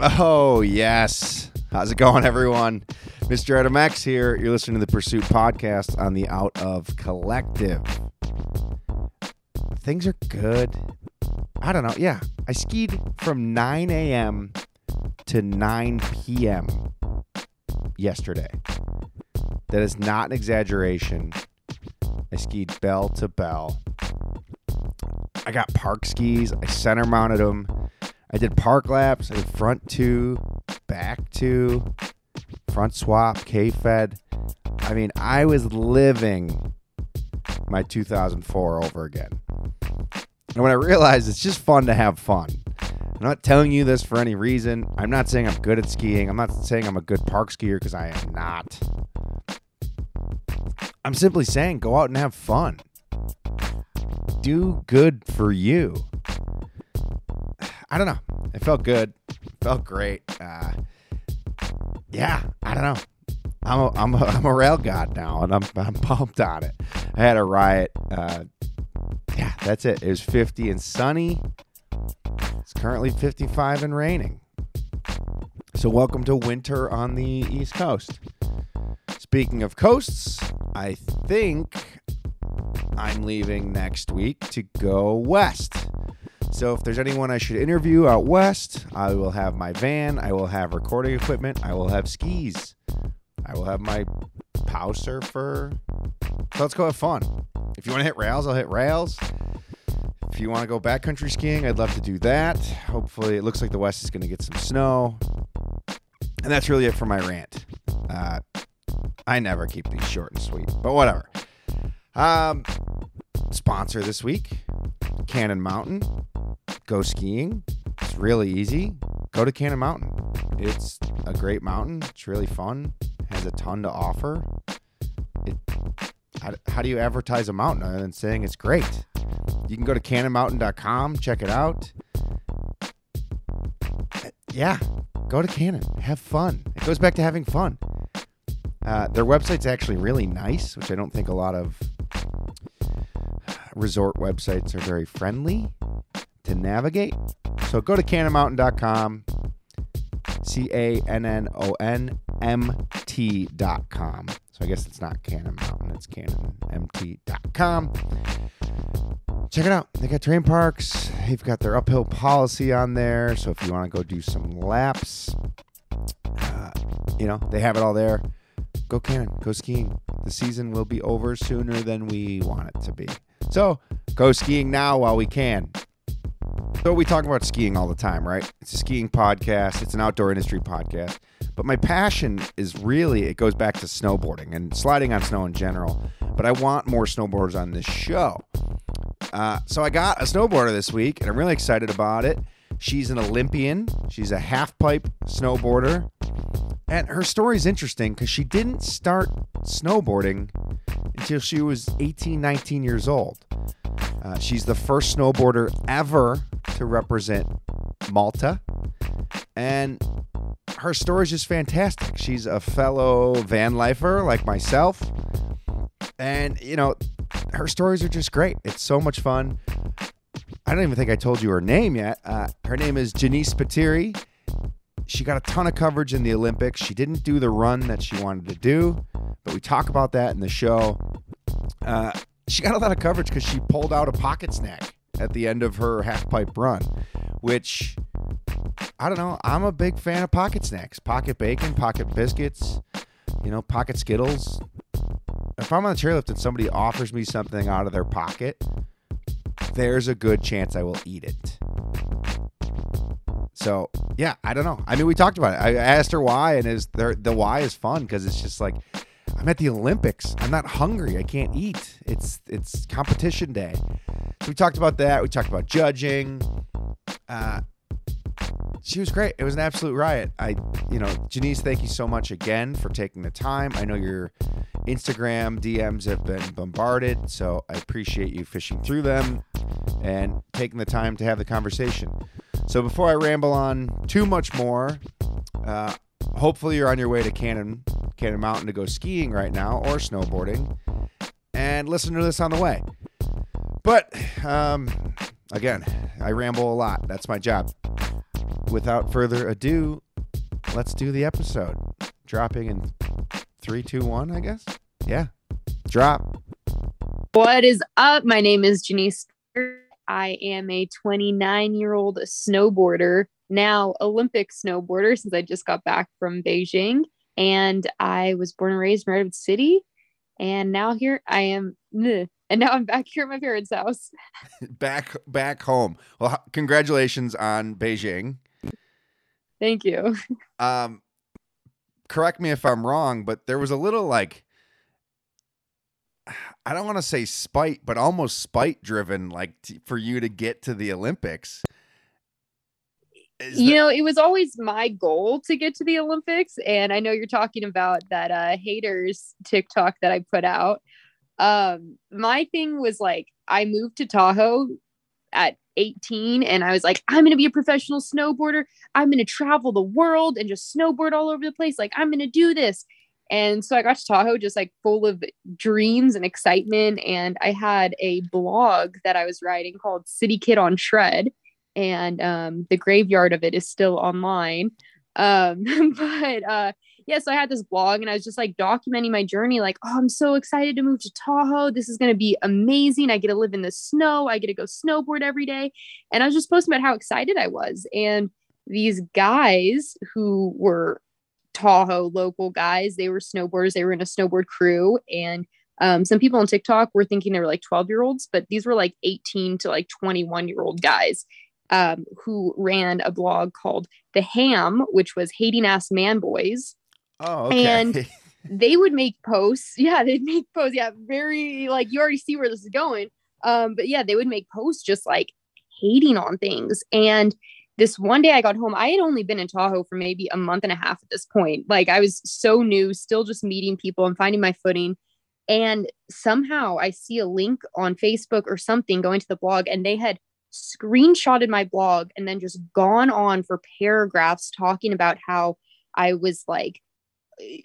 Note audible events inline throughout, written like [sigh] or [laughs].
Oh, yes. How's it going, everyone? Mr. Adam X here. You're listening to the Pursuit Podcast on the Out of Collective. Things are good. I don't know. Yeah. I skied from 9 a.m. to 9 p.m. yesterday. That is not an exaggeration. I skied bell to bell. I got park skis. I center mounted them. I did park laps. I did front two, back two, front swap, K Fed. I mean, I was living my 2004 over again. And when I realized it's just fun to have fun. I'm not telling you this for any reason. I'm not saying I'm good at skiing. I'm not saying I'm a good park skier because I am not. I'm simply saying go out and have fun. Do good for you. I don't know. It felt good. It felt great. Uh, yeah, I don't know. I'm a, I'm a, [laughs] I'm a rail god now, and I'm I'm pumped on it. I had a riot. Uh, yeah, that's it. It was 50 and sunny. It's currently 55 and raining. So welcome to winter on the East Coast. Speaking of coasts, I think I'm leaving next week to go west. So if there's anyone I should interview out west, I will have my van, I will have recording equipment, I will have skis, I will have my pow surfer. So let's go have fun. If you want to hit rails, I'll hit rails. If you want to go backcountry skiing, I'd love to do that. Hopefully, it looks like the west is going to get some snow. And that's really it for my rant. Uh, I never keep these short and sweet, but whatever. Um, sponsor this week Cannon Mountain. Go skiing. It's really easy. Go to Cannon Mountain. It's a great mountain. It's really fun. Has a ton to offer. It, how, how do you advertise a mountain other than saying it's great? You can go to cannonmountain.com, check it out. Yeah, go to Cannon. Have fun. It goes back to having fun. Uh, their website's actually really nice, which I don't think a lot of resort websites are very friendly to navigate. So go to cannonmountain.com, C A N N O N M T.com. So I guess it's not Cannon Mountain, it's cannonmt.com. Check it out. They got terrain parks. They've got their uphill policy on there. So if you want to go do some laps, uh, you know, they have it all there. Go Cannon, go skiing. The season will be over sooner than we want it to be. So go skiing now while we can. So we talk about skiing all the time, right? It's a skiing podcast, it's an outdoor industry podcast. But my passion is really it goes back to snowboarding and sliding on snow in general. But I want more snowboarders on this show. Uh, so I got a snowboarder this week, and I'm really excited about it. She's an Olympian. She's a half pipe snowboarder. And her story is interesting because she didn't start snowboarding until she was 18, 19 years old. Uh, she's the first snowboarder ever to represent Malta. And her story is just fantastic. She's a fellow van lifer like myself. And, you know, her stories are just great. It's so much fun. I don't even think I told you her name yet. Uh, her name is Jenise Spiteri. She got a ton of coverage in the Olympics. She didn't do the run that she wanted to do, but we talk about that in the show. Uh, she got a lot of coverage because she pulled out a pocket snack at the end of her half pipe run, which I don't know. I'm a big fan of pocket snacks, pocket bacon, pocket biscuits, you know, pocket Skittles. If I'm on the chairlift and somebody offers me something out of their pocket, there's a good chance I will eat it. So yeah, I don't know. I mean, we talked about it. I asked her why, and is there the why is fun because it's just like I'm at the Olympics. I'm not hungry. I can't eat. It's it's competition day. So we talked about that. We talked about judging. Uh, she was great. It was an absolute riot. I, you know, Jenise, thank you so much again for taking the time. I know your Instagram DMs have been bombarded, so I appreciate you fishing through them and taking the time to have the conversation. So before I ramble on too much more, uh, hopefully you're on your way to Cannon Cannon Mountain to go skiing right now or snowboarding, and listen to this on the way. But um, again, I ramble a lot. That's my job. Without further ado, let's do the episode. Dropping in three, two, one, I guess. Yeah. Drop. What is up? My name is Jenise. I am a 29 year old snowboarder, now Olympic snowboarder, since I just got back from Beijing. And I was born and raised in Redwood City. And now here I am. And now I'm back here at my parents' house. [laughs] back back home. Well, congratulations on Beijing. Thank you. [laughs] Um, correct me if I'm wrong, but there was a little like I don't want to say spite, but almost spite driven, like t- for you to get to the Olympics. Is you that- know, it was always my goal to get to the Olympics, and I know you're talking about that uh, haters TikTok that I put out. Um, my thing was like I moved to Tahoe at 18 and I was like, I'm going to be a professional snowboarder. I'm going to travel the world and just snowboard all over the place. Like, I'm going to do this. And so I got to Tahoe just like full of dreams and excitement. And I had a blog that I was writing called City Kid on Shred. And um, the graveyard of it is still online. Um, [laughs] but uh, yeah, so I had this blog and I was just like documenting my journey, like, oh, I'm so excited to move to Tahoe. This is going to be amazing. I get to live in the snow. I get to go snowboard every day. And I was just posting about how excited I was. And these guys who were Tahoe local guys, they were snowboarders, they were in a snowboard crew. And um, some people on TikTok were thinking they were like 12 year olds, but these were like 18 to like 21 year old guys um, who ran a blog called The Ham, which was Hating Ass Man Boys Oh, okay. And [laughs] they would make posts. Yeah, they'd make posts. Yeah, very like you already see where this is going. Um, but yeah, they would make posts just like hating on things. And this one day I got home, I had only been in Tahoe for maybe a month and a half at this point. Like I was so new, still just meeting people and finding my footing. And somehow I see a link on Facebook or something going to the blog, and they had screenshotted my blog and then just gone on for paragraphs talking about how I was like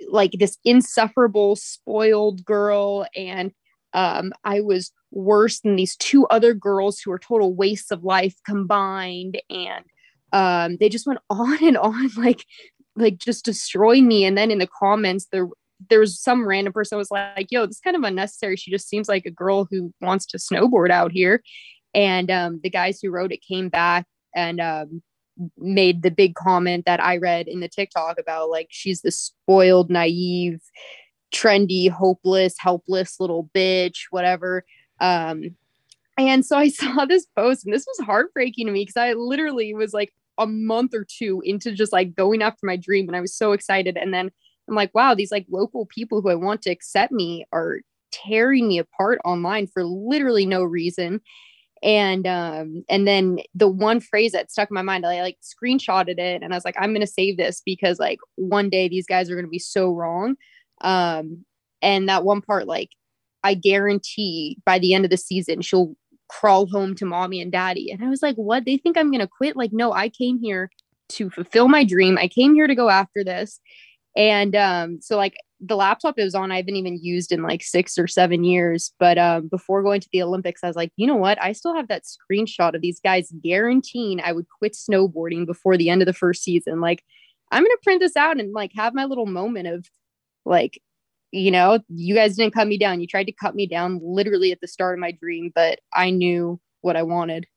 like this insufferable spoiled girl. And um, I was worse than these two other girls who were total wastes of life combined. And um, they just went [laughs] on and on like like just destroying me. And then in the comments there there was some random person was like yo this is kind of unnecessary. She just seems like a girl who wants to snowboard out here. And um, the guys who wrote it came back and um, made the big comment that I read in the TikTok about like she's the spoiled, naive, trendy, hopeless, helpless little bitch, whatever. Um, and so I [laughs] saw this post, and this was heartbreaking to me because I literally was like a month or two into just like going after my dream, and I was so excited. And then I'm like, wow, these like local people who I want to accept me are tearing me apart online for literally no reason and um and then the one phrase that stuck in my mind i like screenshotted it and i was like i'm gonna save this because like one day these guys are gonna be so wrong. Um and that one part like i guarantee by the end of the season she'll crawl home to mommy and daddy. And i was like what? They think i'm gonna quit? Like no i came here to fulfill my dream. I came here to go after this and um so like the laptop it was on I haven't even used in like six or seven years. But um, before going to the Olympics, I was like, you know what? I still have that screenshot of these guys guaranteeing I would quit snowboarding before the end of the first season. Like, I'm gonna print this out and like have my little moment of like, you know, you guys didn't cut me down. You tried to cut me down literally at the start of my dream, but I knew what I wanted.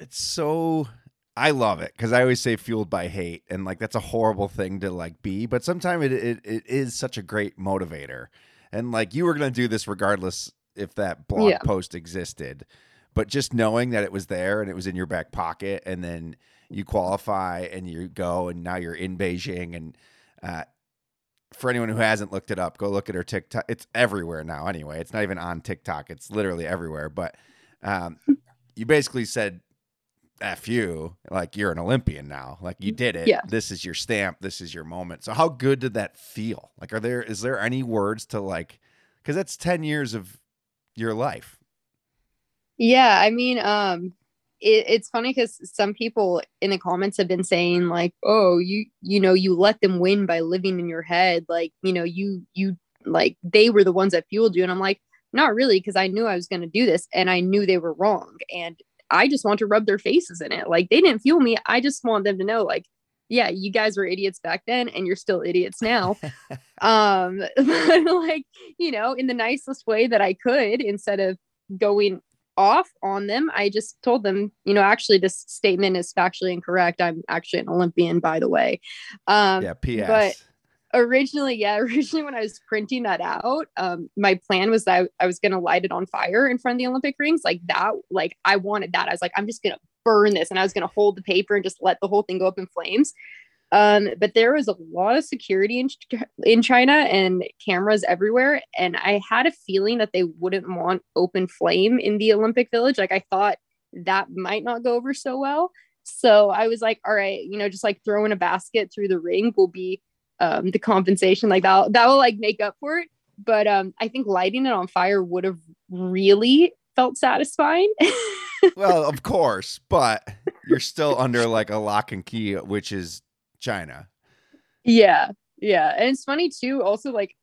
It's so I love it because I always say fueled by hate, and like that's a horrible thing to like be. But sometimes it, it it is such a great motivator, and like you were gonna do this regardless if that blog yeah. post existed, but just knowing that it was there and it was in your back pocket, and then you qualify and you go, and now you're in Beijing, and uh, for anyone who hasn't looked it up, go look at her TikTok. It's everywhere now. Anyway, it's not even on TikTok; it's literally everywhere. But um, you basically said F you, like you're an Olympian now. Like you did it. Yeah. This is your stamp. This is your moment. So how good did that feel? Like are there is there any words to like cuz that's 10 years of your life. Yeah, I mean um it, it's funny cuz some people in the comments have been saying like, "Oh, you you know, you let them win by living in your head. Like, you know, you you like they were the ones that fueled you." And I'm like, "Not really because I knew I was going to do this and I knew they were wrong." And I just want to rub their faces in it. Like they didn't fuel me. I just want them to know, like, yeah, you guys were idiots back then and you're still idiots now. [laughs] um, [laughs] like, you know, in the nicest way that I could, instead of going off on them, I just told them, you know, actually this statement is factually incorrect. I'm actually an Olympian, by the way. Um, yeah, P.S. But originally, yeah, [laughs] originally when I was printing that out, um, my plan was that I, was gonna light it on fire in front of the Olympic rings, like that. Like I wanted that. I was like, I'm just gonna burn this, and I was gonna hold the paper and just let the whole thing go up in flames. Um, but there was a lot of security in, in China and cameras everywhere. And I had a feeling that they wouldn't want open flame in the Olympic Village. Like I thought that might not go over so well. So I was like, all right, you know, just like throwing a basket through the ring will be um, the compensation. Like that, that will like make up for it. But um, I think lighting it on fire would have really felt satisfying. [laughs] well, of course, but you're still [laughs] under like a lock and key, which is China. Yeah, yeah, and it's funny too. Also, like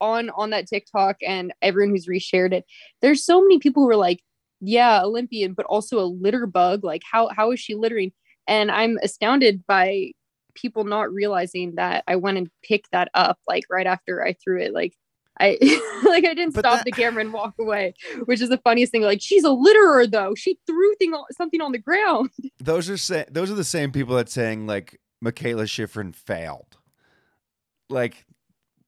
on on that TikTok and everyone who's reshared it, there's so many people who are like, "Yeah, Olympian, but also a litter bug. Like, how how is she littering?" And I'm astounded by people not realizing that I went and picked that up like right after I threw it. Like I [laughs] like I didn't but stop that... the camera and walk away, which is the funniest thing. Like she's a litterer though. She threw thing something on the ground. [laughs] Those are say those are the same people that saying like Mikaela Shiffrin failed. Like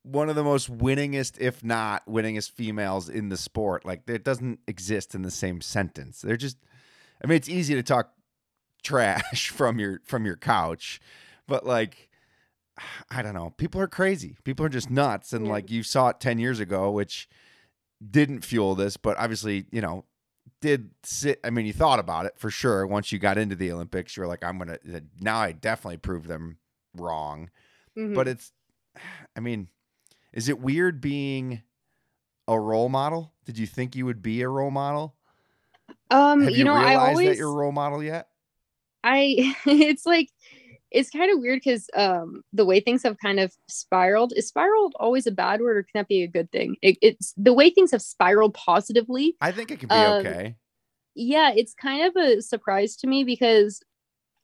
one of the most winningest, if not winningest females in the sport. Like it doesn't exist in the same sentence. They're just I mean it's easy to talk trash [laughs] from your from your couch but like [sighs] I don't know. People are crazy. People are just nuts. And yeah. like you saw it 10 years ago, which didn't fuel this, but obviously, you know, did sit. I mean, you thought about it for sure. Once you got into the Olympics, you were like, I'm going to, now I definitely proved them wrong. Mm-hmm. But it's, [sighs] I mean, is it weird being a role model? Did you think you would be a role model? Um, Have you, you know, I always, that you're a role model yet? I, [laughs] it's like, it's kind of weird because um, the way things have kind of spiraled is spiraled always a bad word or can that be a good thing? It, it's the way things have spiraled positively i think it can be um, okay. yeah it's kind of a surprise to me because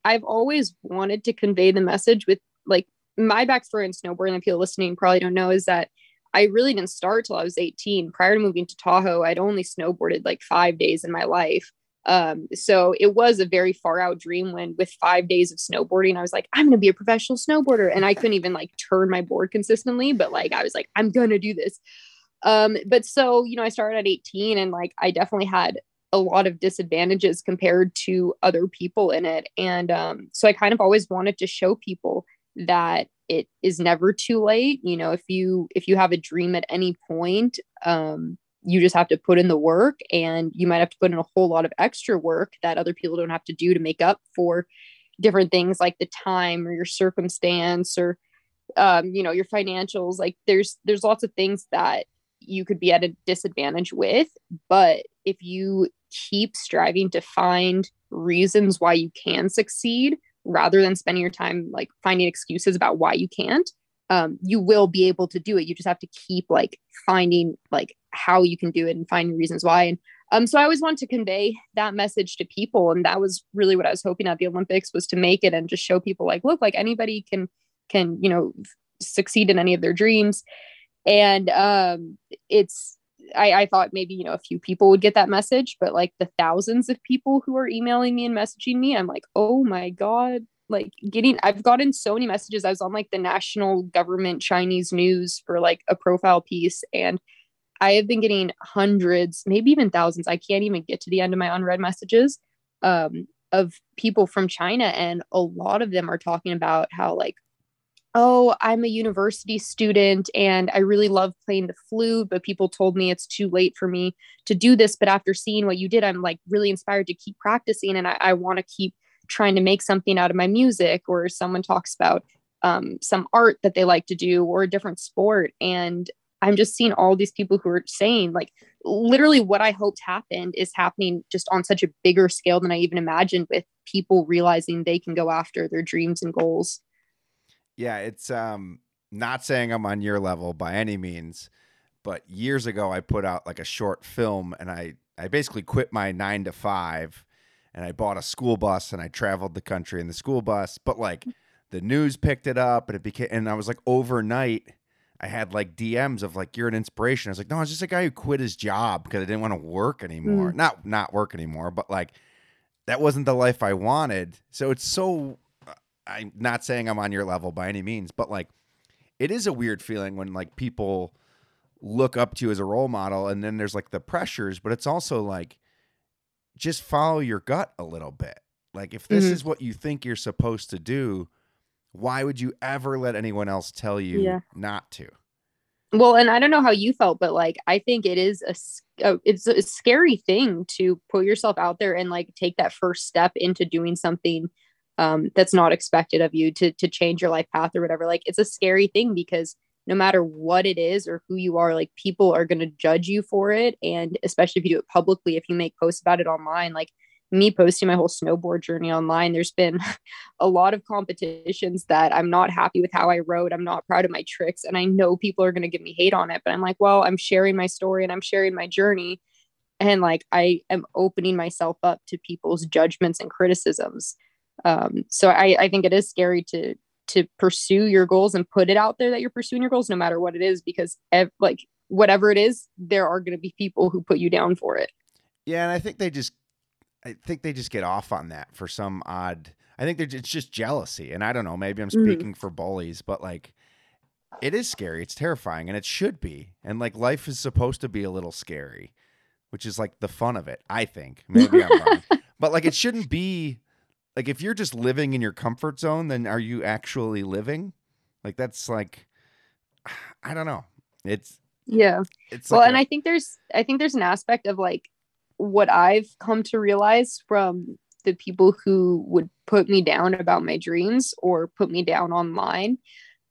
i've always wanted to convey the message with like my backstory in snowboarding and people listening probably don't know is that i really didn't start till i was 18 prior to moving to tahoe i'd only snowboarded like five days in my life um, so it was a very far out dream when with five days of snowboarding, I was like, I'm gonna be a professional snowboarder. And I couldn't even like turn my board consistently, but like I was like, I'm gonna do this. Um, but so, you know, I started at 18 and like I definitely had a lot of disadvantages compared to other people in it. And um, so I kind of always wanted to show people that it is never too late. You know, if you if you have a dream at any point, um, you just have to put in the work and you might have to put in a whole lot of extra work that other people don't have to do to make up for different things like the time or your circumstance or um, you know your financials. Like there's there's lots of things that you could be at a disadvantage with but if you keep striving to find reasons why you can succeed rather than spending your time like finding excuses about why you can't um, you will be able to do it. You just have to keep like finding like how you can do it and finding reasons why. And um, so I always want to convey that message to people, and that was really what I was hoping at the Olympics was to make it and just show people like, look, like anybody can can you know succeed in any of their dreams. And um, it's I, I thought maybe you know a few people would get that message, but like the thousands of people who are emailing me and messaging me, I'm like, oh my god, like getting I've gotten so many messages. I was on like the national government Chinese news for like a profile piece and I have been getting hundreds, maybe even thousands. I can't even get to the end of my unread messages um, of people from China. And a lot of them are talking about how, like, oh, I'm a university student and I really love playing the flute, but people told me it's too late for me to do this. But after seeing what you did, I'm like really inspired to keep practicing and I, I want to keep trying to make something out of my music. Or someone talks about um, some art that they like to do or a different sport. And I'm just seeing all these people who are saying like literally what I hoped happened is happening just on such a bigger scale than I even imagined with people realizing they can go after their dreams and goals. Yeah, it's um not saying I'm on your level by any means, but years ago I put out like a short film and I I basically quit my 9 to 5 and I bought a school bus and I traveled the country in the school bus. But like the news picked it up and it became, and I was like overnight. I had like DMs of like you're an inspiration. I was like, no, it's just a guy who quit his job because I didn't want to work anymore. Mm. Not not work anymore, but like that wasn't the life I wanted. So it's so I'm not saying I'm on your level by any means, but like it is a weird feeling when like people look up to you as a role model and then there's like the pressures, but it's also like just follow your gut a little bit. Like if this Mhm. is what you think you're supposed to do, why would you ever let anyone else tell you Yeah. not to? Well, and I don't know how you felt, but like I think it is a, a- it's a scary thing to put yourself out there and like take that first step into doing something um, that's not expected of you to to change your life path or whatever. Like it's a scary thing because no matter what it is or who you are, like people are going to judge you for it, and especially if you do it publicly, if you make posts about it online, like me posting my whole snowboard journey online, there's been [laughs] a lot of competitions that I'm not happy with how I rode. I'm not proud of my tricks. And I know people are going to give me hate on it, but I'm like, well, I'm sharing my story and I'm sharing my journey. And like, I am opening myself up to people's judgments and criticisms. Um, so I, I think it is scary to, to pursue your goals and put it out there that you're pursuing your goals, no matter what it is, because ev- like whatever it is, there are going to be people who put you down for it. Yeah, and I think they just I think they just get off on that for some odd I think they're, it's just jealousy. And I don't know, maybe I'm Mhm. speaking for bullies, but like it is scary. It's terrifying and it should be. And like life is supposed to be a little scary, which is like the fun of it, I think. Maybe I'm wrong. [laughs] But like it shouldn't be like if you're just living in your comfort zone, then are you actually living? Like that's like [sighs] I don't know. It's Yeah. it's well like and a- i think there's i think there's an aspect of like what i've come to realize from the people who would put me down about my dreams or put me down online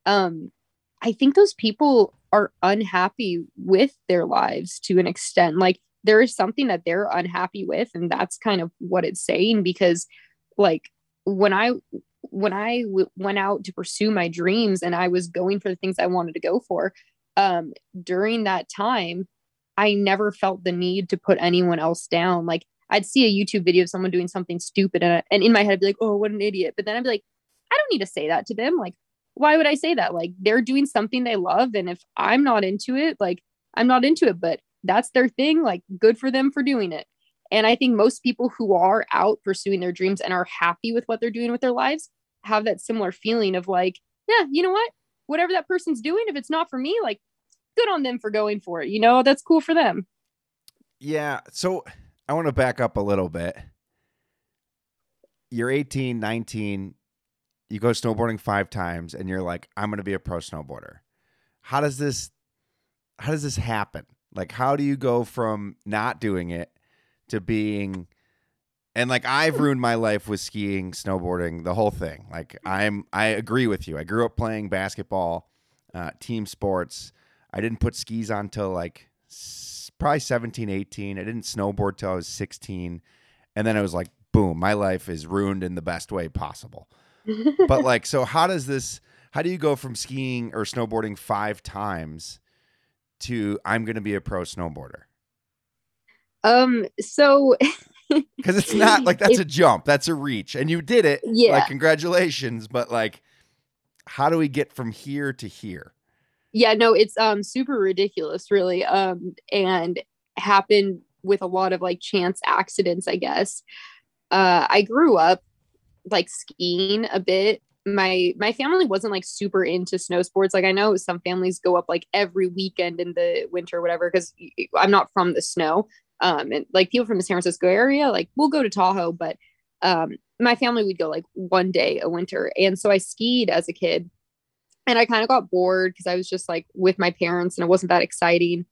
um i think those people are unhappy with their lives to an extent like there is something that they're unhappy with and that's kind of what it's saying because like when i when i w- went out to pursue my dreams and i was going for the things i wanted to go for um during that time i never felt the need to put anyone else down. Like i'd see a youtube video of someone doing something stupid and, and in my head i'd be like oh what an idiot. But then i'd be like i don't need to say that to them. Like why would i say that? Like they're doing something they love and if i'm not into it like i'm not into it. But that's their thing. Like good for them for doing it and i think most people who are out pursuing their dreams and are happy with what they're doing with their lives have that similar feeling of like yeah you know what whatever that person's doing if it's not for me like good on them for going for it you know that's cool for them Yeah. So I want to back up a little bit. You're 18, 19, you go snowboarding five times, and you're like, I'm going to be a pro snowboarder. How does this, how does this happen? Like, how do you go from not doing it to being, and like I've ruined my life with skiing, snowboarding, the whole thing. Like I'm, I agree with you. I grew up playing basketball, uh, team sports. I didn't put skis on till like s- probably 17, 18. I didn't snowboard till I was 16. And then it was like, boom, my life is ruined in the best way possible. But [laughs] like, so how does this, how do you go from skiing or snowboarding five times to I'm going to be a pro snowboarder? Um so [laughs] Because it's not like that's It- a jump, that's a reach. And you did it. Yeah. Like, congratulations. But like, how do we get from here to here? yeah no it's um super ridiculous really um and happened with a lot of like chance accidents i guess uh i grew up like skiing a bit my my family wasn't like super into snow sports like i know some families go up like every weekend in the winter or whatever because i'm not from the snow um and like people from the san francisco area like we'll go to tahoe but um my family would go like one day a winter and so i skied as a kid and I kind of got bored because I was just like with my parents and it wasn't that exciting.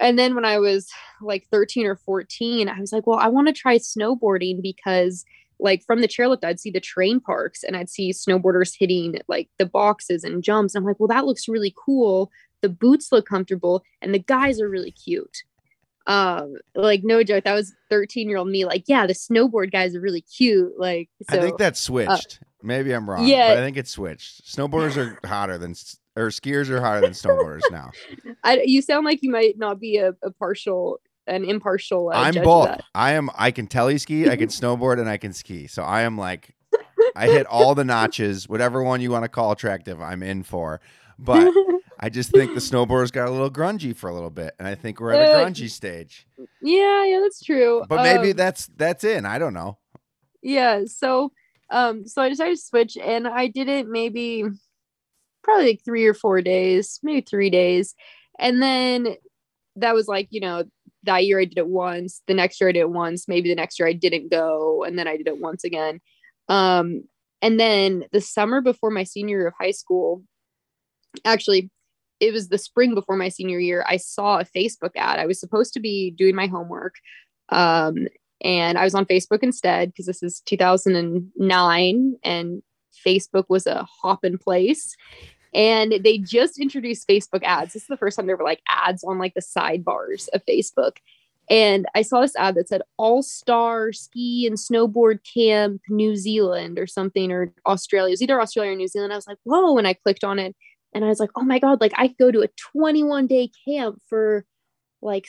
And then when I was like 13 or 14, I was like, well, I want to try snowboarding because like from the chairlift, I'd see the terrain parks and I'd see snowboarders hitting like the boxes and jumps. And I'm like, well, that looks really cool. The boots look comfortable and the guys are really cute. Um, like no joke, that was 13 year old me, like, yeah, the snowboard guys are really cute. Like, so I think that's switched. Maybe I'm wrong. yeah. But I think it's switched. Snowboarders are hotter than, or skiers are hotter than snowboarders now. [laughs] I, you sound like you might not be a, a partial an impartial. Uh, I'm both. I am. I can tele ski. I can [laughs] snowboard, and I can ski. So I am like, I hit all the [laughs] notches. Whatever one you want to call attractive, I'm in for. But I just think the snowboarders got a little grungy for a little bit, and I think we're at a Uh, grungy stage. yeah, yeah, that's true. But maybe Um, that's that's in. I don't know. yeah so um so i decided to switch and i did it maybe probably like three or four days maybe three days and then that was like you know that year i did it once the next year i did it once maybe the next year i didn't go and then i did it once again um and then the summer before my senior year of high school actually it was the spring before my senior year i saw a facebook ad i was supposed to be doing my homework um and I was on Facebook instead because this is 2009 and Facebook was a hopping place. And they just introduced Facebook ads. This is the first time there were like ads on like the sidebars of Facebook. And I saw this ad that said All Star Ski and Snowboard Camp New Zealand or something, or Australia. It was either Australia or New Zealand. I was like, whoa. And I clicked on it and I was like, oh my God, like I could go to a 21 day camp for like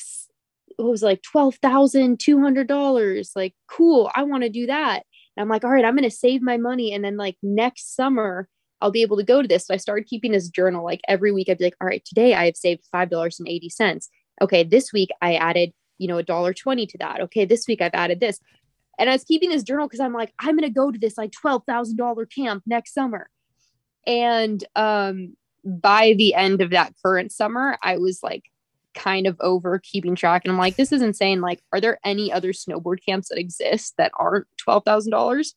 it was like twelve thousand two hundred dollars. Like, cool, I want to do that. And I'm like, all right, I'm gonna save my money, and then like next summer I'll be able to go to this. So I started keeping this journal. Like every week, I'd be like, all right, today I have saved five dollars and eighty cents. Okay, this week I added, you know, a dollar twenty to that. Okay, this week I've added this, and I was keeping this journal because I'm like, I'm gonna go to this like twelve thousand dollar camp next summer, and um, by the end of that current summer, I was like kind of over keeping track. And I'm like, this is insane. Like, are there any other snowboard camps that exist that aren't $12,000?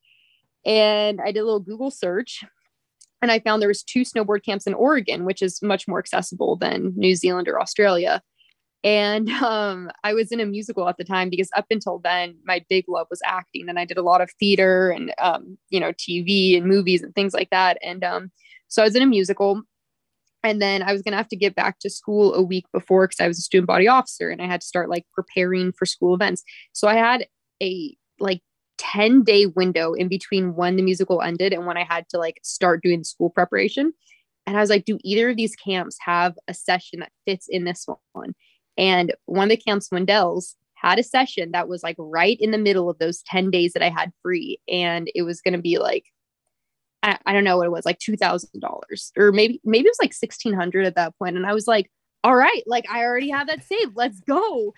And I did a little Google search and I found there was two snowboard camps in Oregon, which is much more accessible than New Zealand or Australia. And um, I was in a musical at the time because up until then, my big love was acting, and I did a lot of theater and um, you know TV and movies and things like that. And um, so I was in a musical, and then I was going to have to get back to school a week before because I was a student body officer and I had to start like preparing for school events. So I had a like 10 day window in between when the musical ended and when I had to like start doing school preparation. And I was like, do either of these camps have a session that fits in this one? And one of the camps, Windells, had a session that was like right in the middle of those 10 days that I had free. And it was going to be like I, I don't know what it was, like two thousand dollars, or maybe maybe it was like sixteen hundred at that point. And I was like, all right, like I already have that saved. Let's go.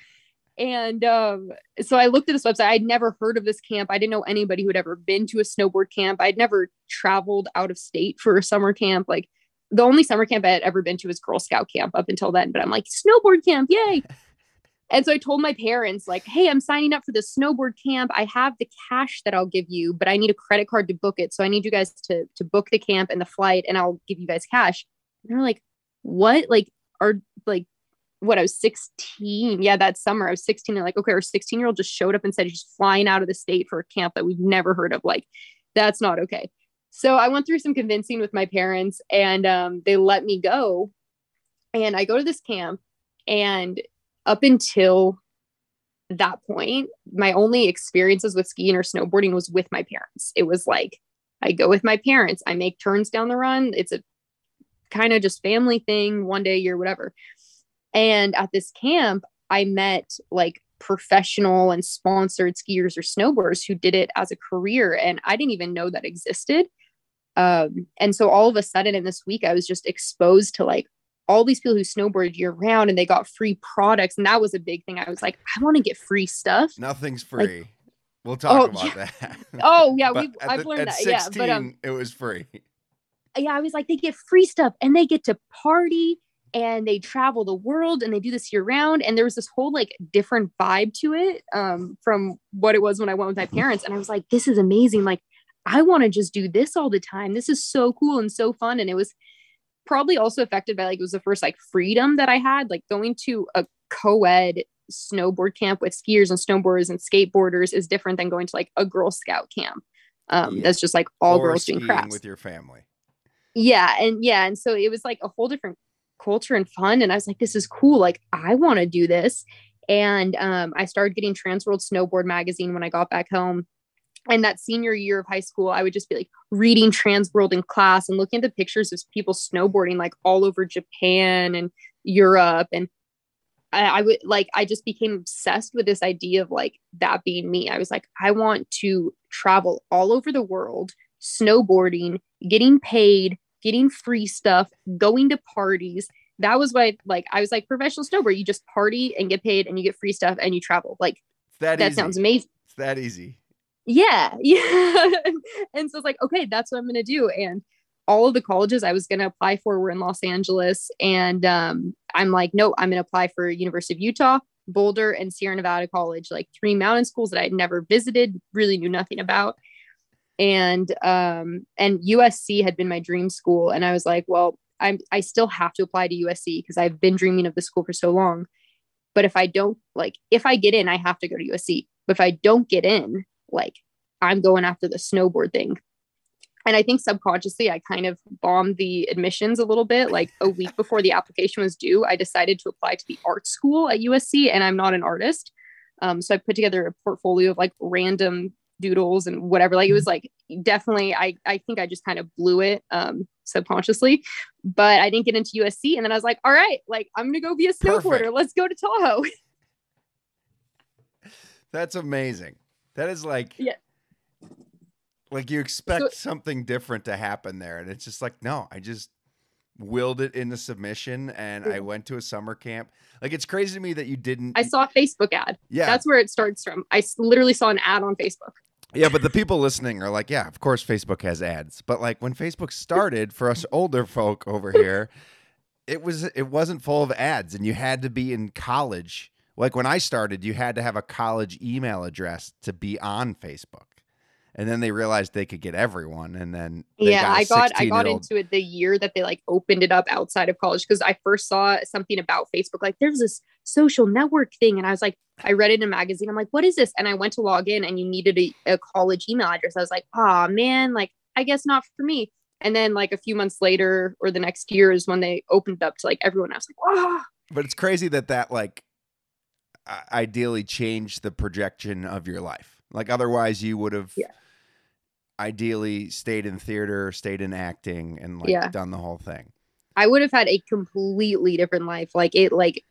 And um, so I looked at this website. I'd never heard of this camp. I didn't know anybody who'd ever been to a snowboard camp. I'd never traveled out of state for a summer camp. Like the only summer camp I had ever been to was Girl Scout camp up until then. But I'm like, snowboard camp, yay. And so I told my parents, like, hey, I'm signing up for the snowboard camp. I have the cash that I'll give you, but I need a credit card to book it. So I need you guys to to book the camp and the flight, and I'll give you guys cash. And they're like, what? Like, are like what I was 16. Yeah, that summer I was 16. And like, okay, our 16 year old just showed up and said she's flying out of the state for a camp that we've never heard of. Like, that's not okay. So I went through some convincing with my parents and um, they let me go. And I go to this camp and up until that point, my only experiences with skiing or snowboarding was with my parents. It was like I go with my parents, I make turns down the run. It's a kind of just family thing, one day a year, whatever. And at this camp, I met like professional and sponsored skiers or snowboarders who did it as a career. And I didn't even know that existed. Um, and so all of a sudden in this week, I was just exposed to like all these people who snowboard year round and they got free products. And that was a big thing. I was like, I want to get free stuff. Nothing's free. we'll talk Oh, about that. [laughs] Oh, yeah, we've, I've the- learned at that. Yeah. But um, it was free. yeah, I was like, they get free stuff and they get to party and they travel the world and they do this year round. And there was this whole like different vibe to it um, from what it was when I went with my parents. And I was like, this is amazing. Like, I want to just do this all the time. This is so cool and so fun. And it was probably also affected by like, it was the first like freedom that I had, like going to a co ed snowboard camp with skiers and snowboarders and skateboarders is different than going to like a Girl Scout camp. Um, Yeah. That's just like all Or girls doing crafts with your family. yeah and yeah and so it was like a whole different culture and fun and i was like this is cool like i want to do this and um, i started getting transworld snowboard magazine when i got back home and that senior year of high school i would just be like reading transworld in class and looking at the pictures of people snowboarding like all over japan and europe and I, I would like I just became obsessed with this idea of like that being me. I was like, I want to travel all over the world, snowboarding, getting paid, getting free stuff, going to parties. That was why like I was like professional snowboard. You just party and get paid and you get free stuff and you travel. Like that that easy. sounds amazing. It's that easy. Yeah. [laughs] Yeah. and so it's like, okay, that's what I'm gonna do. And all of the colleges I was gonna apply for were in Los Angeles. And um, I'm like, no, I'm gonna apply for University of Utah, Boulder, and Sierra Nevada College, like three mountain schools that I'd never visited, really knew nothing about. And um, and USC had been my dream school. And I was like, well, I'm I still have to apply to USC because I've been dreaming of the school for so long. But if I don't like, if I get in, I have to go to USC. But if I don't get in, like I'm going after the snowboard thing. And I think subconsciously, I kind of bombed the admissions a little bit. Like a week before the application was due, I decided to apply to the art school at USC, and I'm not an artist. Um, so I put together a portfolio of like random doodles and whatever. Like it was like definitely, I I think I just kind of blew it um, subconsciously, but I didn't get into USC. And then I was like, all right, like I'm gonna go be a snowboarder. Perfect. Let's go to Tahoe. That's amazing. That is like Yeah. Like you expect something different to happen there, and it's just like no, I just willed it into submission, and I went to a summer camp. Like it's crazy to me that you didn't. I saw a Facebook ad. yeah, That's where it starts from. I literally saw an ad on Facebook. yeah, but the people listening are like, yeah, of course Facebook has ads, but like when Facebook started for us older folk over [laughs] here, it was it wasn't full of ads, and you had to be in college. Like when I started, you had to have a college email address to be on Facebook. And then they realized they could get everyone, and then yeah, got I got I got into it the year that they like opened it up outside of college because I first saw something about Facebook. Like there's this social network thing, and I was like, I read it in a magazine. I'm like, what is this? And I went to log in, and you needed a, a college email address. I was like, oh man, like I guess not for me. And then like a few months later, or the next year, is when they opened it up to like everyone. I was like, oh, But it's crazy that that like ideally change the projection of your life. Like otherwise, you would have Yeah. ideally stayed in theater, stayed in acting, and like Yeah. done the whole thing. I would have had a completely different life. Like it like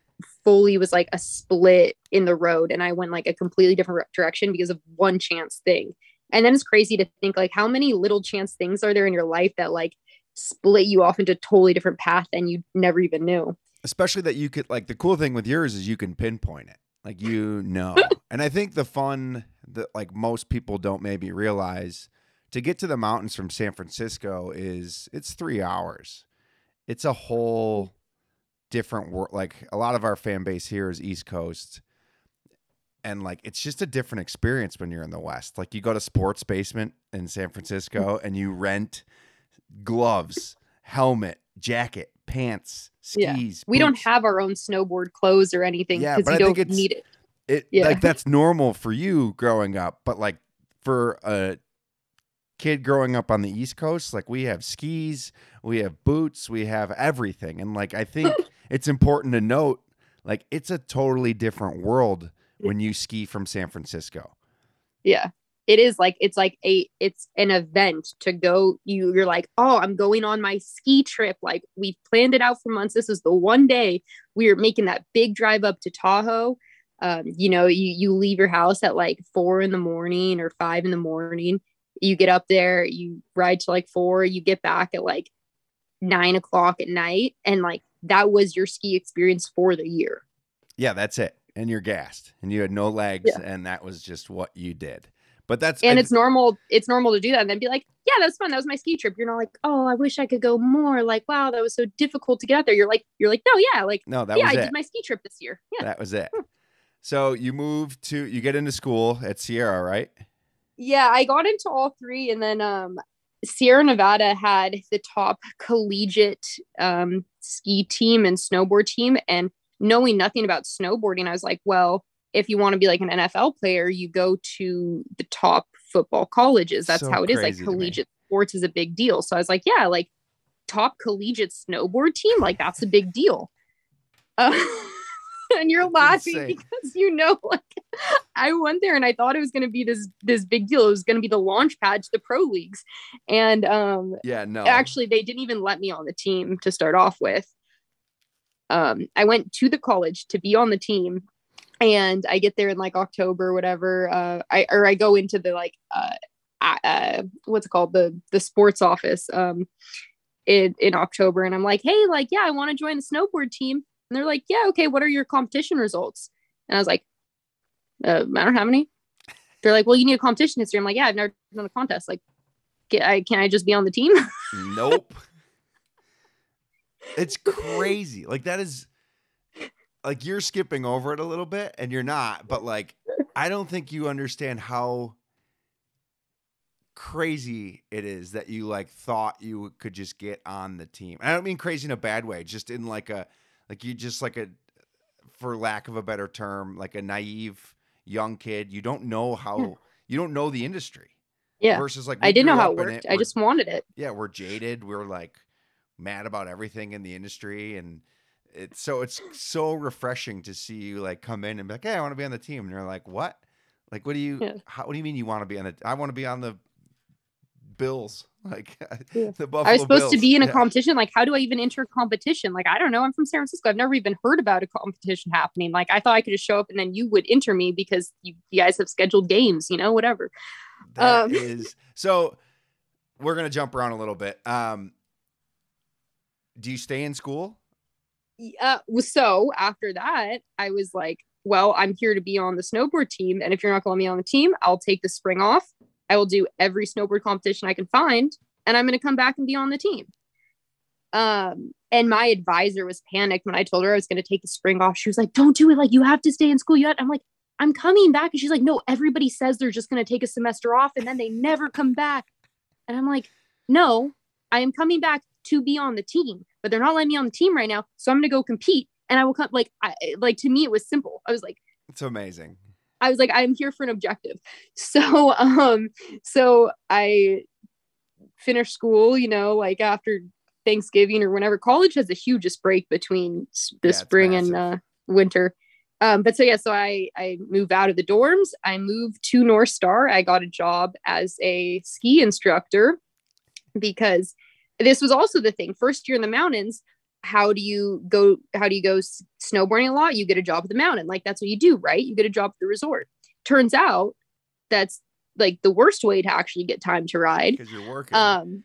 fully was like a split in the road and I went like a completely different direction because of one chance thing. And then it's crazy to think like how many little chance things are there in your life that like split you off into a totally different path than you never even knew. Especially that you could like the cool thing with yours is you can pinpoint it. Like you know. and I think the fun that like most people don't maybe realize to get to the mountains from San Francisco is it's 3 hours. It's a whole different world. Like a lot of our fan base here is East Coast. And like it's just a different experience when you're in the West. Like you go to Sports Basement in San Francisco and you rent gloves, helmet, jacket, pants, Yeah. skis. We don't have our own snowboard clothes or anything Yeah, because but you I don't it's- need it. it Yeah. like that's normal for you growing up, but like for a kid growing up on the East Coast, like we have skis, we have boots, we have everything. And like I think [laughs] it's important to note like it's a totally different world when you ski from San Francisco. Yeah. It is like it's like a it's an event to go you you're like, "Oh, I'm going on my ski trip. Like we've planned it out for months. This is the one day we are making that big drive up to Tahoe." Um, you know, you you leave your house at like 4 in the morning or 5 in the morning. You get up there, you ride to like 4, you get back at like 9 o'clock at night and like that was your ski experience for the year. Yeah, that's it. And you're gassed and you had no legs Yeah. and that was just what you did. But that's and I- it's normal it's normal to do that and then be like yeah that's fun. That was my ski trip. You're not like oh i wish i could go more. Like wow that was so difficult to get out there. You're like you're like no yeah like no, that was yeah was i it. did my ski trip this year. Yeah. That was it. So you move to you get into school at Sierra, right? yeah i got into all three and then um sierra nevada had the top collegiate um ski team and snowboard team and knowing nothing about snowboarding i was like well if you want to be like an nfl player you go to the top football colleges. That's So how it is. Like collegiate sports is a big deal. So i was like yeah like top collegiate snowboard team like that's a big deal. Uh, [laughs] and you're laughing insane. because you know like i went there and i thought it was going to be this this big deal. It was going to be the launch pad to the pro leagues. And um Yeah, no. actually they didn't even let me on the team to start off with. Um, I went to the college to be on the team, and I get there in like October, whatever. Uh, I or I go into the like uh, uh, what's it called the the sports office um, in in October, and I'm like, hey, like yeah, I want to join the snowboard team, and they're like, yeah, okay, what are your competition results? And I was like, uh, I don't have any. They're like, well, you need a competition history. I'm like, yeah, I've never done a contest. Like, can I, can I just be on the team? [laughs] nope. It's crazy. Like that is like you're skipping over it a little bit and you're not, but like [laughs] I don't think you understand how crazy it is that you like thought you could just get on the team. And I don't mean crazy in a bad way, just in like a like you just like a for lack of a better term, like a naive young kid. You don't know how yeah. you don't know the industry. Yeah. Versus like I didn't know how it worked. It. I just wanted it. Yeah, we're jaded. We're like mad about everything in the industry and it's so it's so refreshing to see you like come in and be like, "Hey, I want to be on the team." And you're like, "What? Like, what do you? Yeah. How, what do you mean you want to be on the? I want to be on the Bills. [laughs] Like yeah. the Buffalo. I was supposed Bills. to be in a yeah. competition. Like, how do I even enter a competition? Like, I don't know. I'm from San Francisco. I've never even heard about a competition happening. Like, I thought I could just show up and then you would enter me because you, you guys have scheduled games. You know, whatever. That um, is so. We're gonna jump around a little bit. Um, do you stay in school? Uh, so after that, I was like, well, I'm here to be on the snowboard team. And if you're not going to let me on the team, I'll take the spring off. I will do every snowboard competition I can find. And I'm going to come back and be on the team. Um, and my advisor was panicked when I told her I was going to take the spring off. She was like, don't do it. Like, you have to stay in school. yet. I'm like, I'm coming back. And she's like, no, everybody says they're just going to take a semester off and then they never come back. And I'm like, no, I am coming back to be on the team but they're not letting me on the team right now. So I'm going to go compete and I will come. Like, I, like to me, it was simple. I was like, it's amazing. I was like, I'm here for an objective. [laughs] So, um, so I finished school, you know, like after Thanksgiving or whenever college has the hugest break between the yeah, spring and uh, winter. Um, but so yeah, so I I moved out of the dorms. I moved to North Star. I got a job as a ski instructor because this was also the thing first year in the mountains how do you go how do you go snowboarding a lot? You get a job at the mountain. Like that's what you do right? You get a job at the resort. Turns out that's like the worst way to actually get time to ride. Because you're working. Um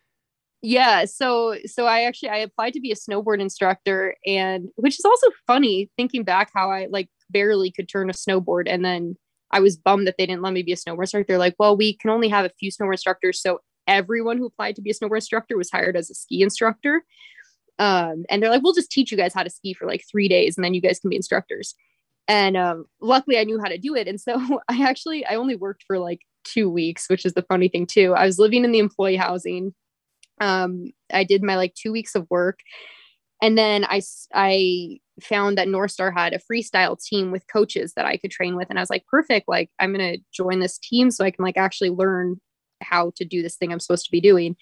yeah so so i actually i applied to be a snowboard instructor and which is also funny thinking back how i like barely could turn a snowboard and then i was bummed that they didn't let me be a snowboard instructor. They're like well we can only have a few snowboard instructors so everyone who applied to be a snowboard instructor was hired as a ski instructor. Um, and they're like, we'll just teach you guys how to ski for like three days and then you guys can be instructors. And um, luckily I knew how to do it. And so [laughs] I actually, I only worked for like two weeks, which is the funny thing too. I was living in the employee housing. Um, I did my like two weeks of work. And then I, I found that North Star had a freestyle team with coaches that I could train with. And I was like, perfect. Like I'm going to join this team so I can like actually learn how to do this thing I'm supposed to be doing.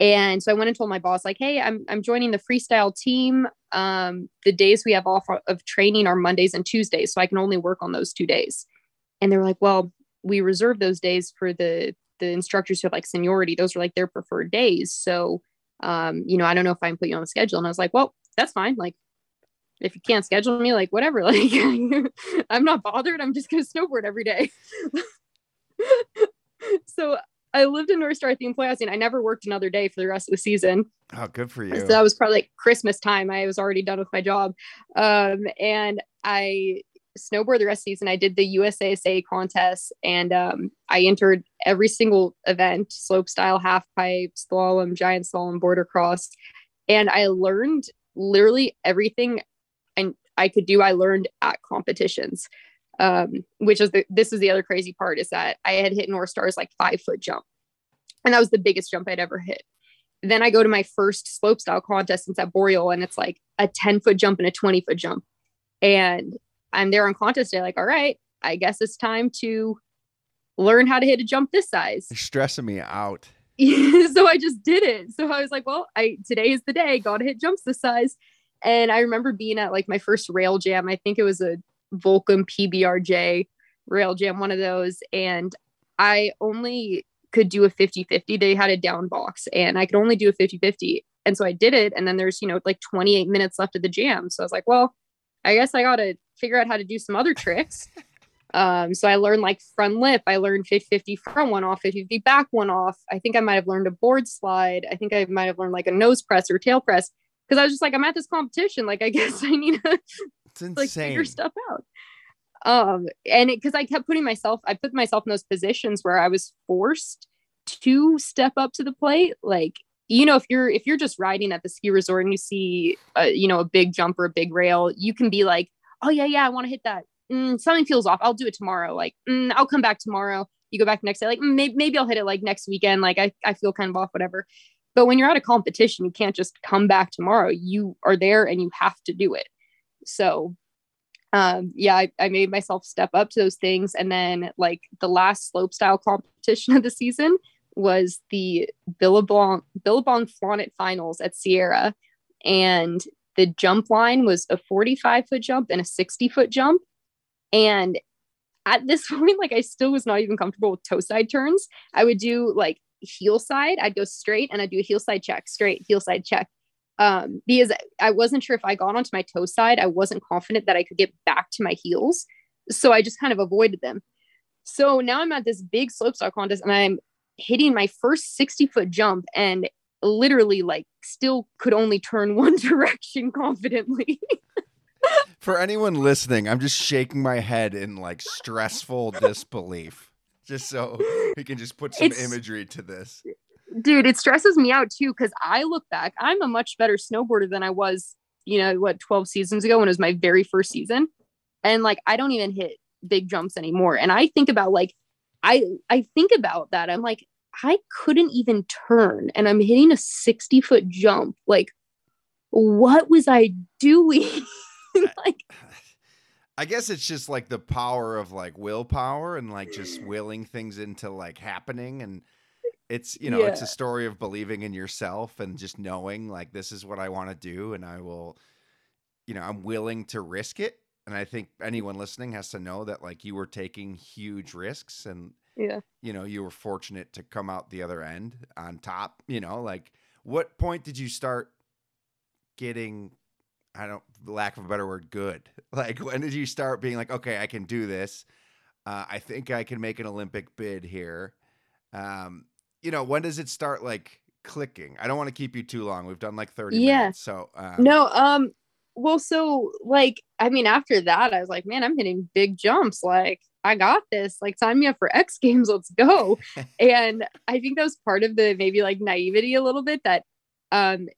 And so I went and told my boss, like, hey, I'm, I'm joining the freestyle team. Um, the days we have off of training are Mondays and Tuesdays. So I can only work on those two days. And they were like, well, we reserve those days for the the instructors who have like seniority. Those are like their preferred days. So, um, you know, I don't know if I can put you on the schedule. And I was like, well, that's fine. Like, if you can't schedule me, like whatever. [laughs] Like, I'm not bothered. I'm just gonna snowboard every day. [laughs] so I lived in North Star at the employee housing. I never worked another day for the rest of the season. Oh, good for you. So that was probably like Christmas time. I was already done with my job. Um, and I snowboard the rest of the season. I did the USASA contest and um, I entered every single event, slope style, half pipe, slalom, giant slalom, border cross. And I learned literally everything I, I could do. I learned at competitions um, which is the this is the other crazy part is that I had hit North Star's like five foot jump, and that was the biggest jump I'd ever hit. Then I go to my first slope style contest since at Boreal, and it's like a ten foot jump and a twenty foot jump, and I'm there on contest day, like, all right, I guess it's time to learn how to hit a jump this size. You're stressing me out. [laughs] so I just did it. So I was like, well, I today is the day. Got to hit jumps this size. And I remember being at like my first rail jam. I think it was a Volcom PBRJ rail jam, one of those. And I only could do a 50-50. They had a down box and I could only do a 50-50. And so I did it. And then there's, you know, like 28 minutes left of the jam. So I was like, well, I guess I gotta figure out how to do some other tricks. [laughs] Um, so I learned like front lip. I learned 50 front one off, 50 back one off. I think I might have learned a board slide. I think I might have learned like a nose press or tail press because I was just like, I'm at this competition. Like, I [laughs] guess I need to like figure stuff out. Um, and because I kept putting myself, I put myself in those positions where I was forced to step up to the plate. Like, you know, if you're if you're just riding at the ski resort and you see, a, you know, a big jump or a big rail, you can be like, oh yeah, yeah, I want to hit that mm, something feels off. I'll do it tomorrow. Like, mm, I'll come back tomorrow. You go back next day. Like, mm, maybe, maybe I'll hit it like next weekend. Like, I, I feel kind of off, whatever. But when you're at a competition, you can't just come back tomorrow. You are there and you have to do it. So, um, yeah, I, I made myself step up to those things. And then, like, the last slope style competition [laughs] of the season was the Billabong, Billabong Flaunet finals at Sierra. And the jump line was a 45 foot jump and a 60 foot jump. And at this [laughs] point, like I still was not even comfortable with toe side turns. I would do like heel side, I'd go straight and I'd do a heel side check, straight, heel side check. Um, because I wasn't sure if I got onto my toe side, I wasn't confident that I could get back to my heels. So I just kind of avoided them. So now I'm at this big slopestyle contest and I'm hitting my first 60 foot jump and literally like still could only turn [laughs] one direction confidently. For anyone listening, I'm just shaking my head in like stressful disbelief, just so we can just put some it's, imagery to this. Dude, it stresses me out too because I look back, I'm a much better snowboarder than I was, you know, what, 12 seasons ago when it was my very first season. And like, I don't even hit big jumps anymore. And I think about like, I I think about that. I'm like, I couldn't even turn and I'm hitting a 60 foot jump. Like, what was I doing? [laughs] like [sighs] I guess it's just like the power of like willpower and like just mm. willing things into like happening and it's you know yeah. it's a story of believing in yourself and just knowing like this is what I want to do and I will you know I'm willing to risk it and I think anyone listening has to know that like you were taking huge risks and yeah you know you were fortunate to come out the other end on top you know like what point did you start getting I don't, lack of a better word, good? [laughs] Like, when did you start being like, okay, I can do this? Uh, I think I can make an Olympic bid here. Um, you know, when does it start like clicking? I don't want to keep you too long. We've done like 30 yeah. minutes. So, um, no, um, well, so like, I mean, after that, I was like, man, I'm hitting big jumps. Like, I got this. Like, sign me up for X Games. Let's go. [laughs] and I think that was part of the maybe like naivety a little bit that um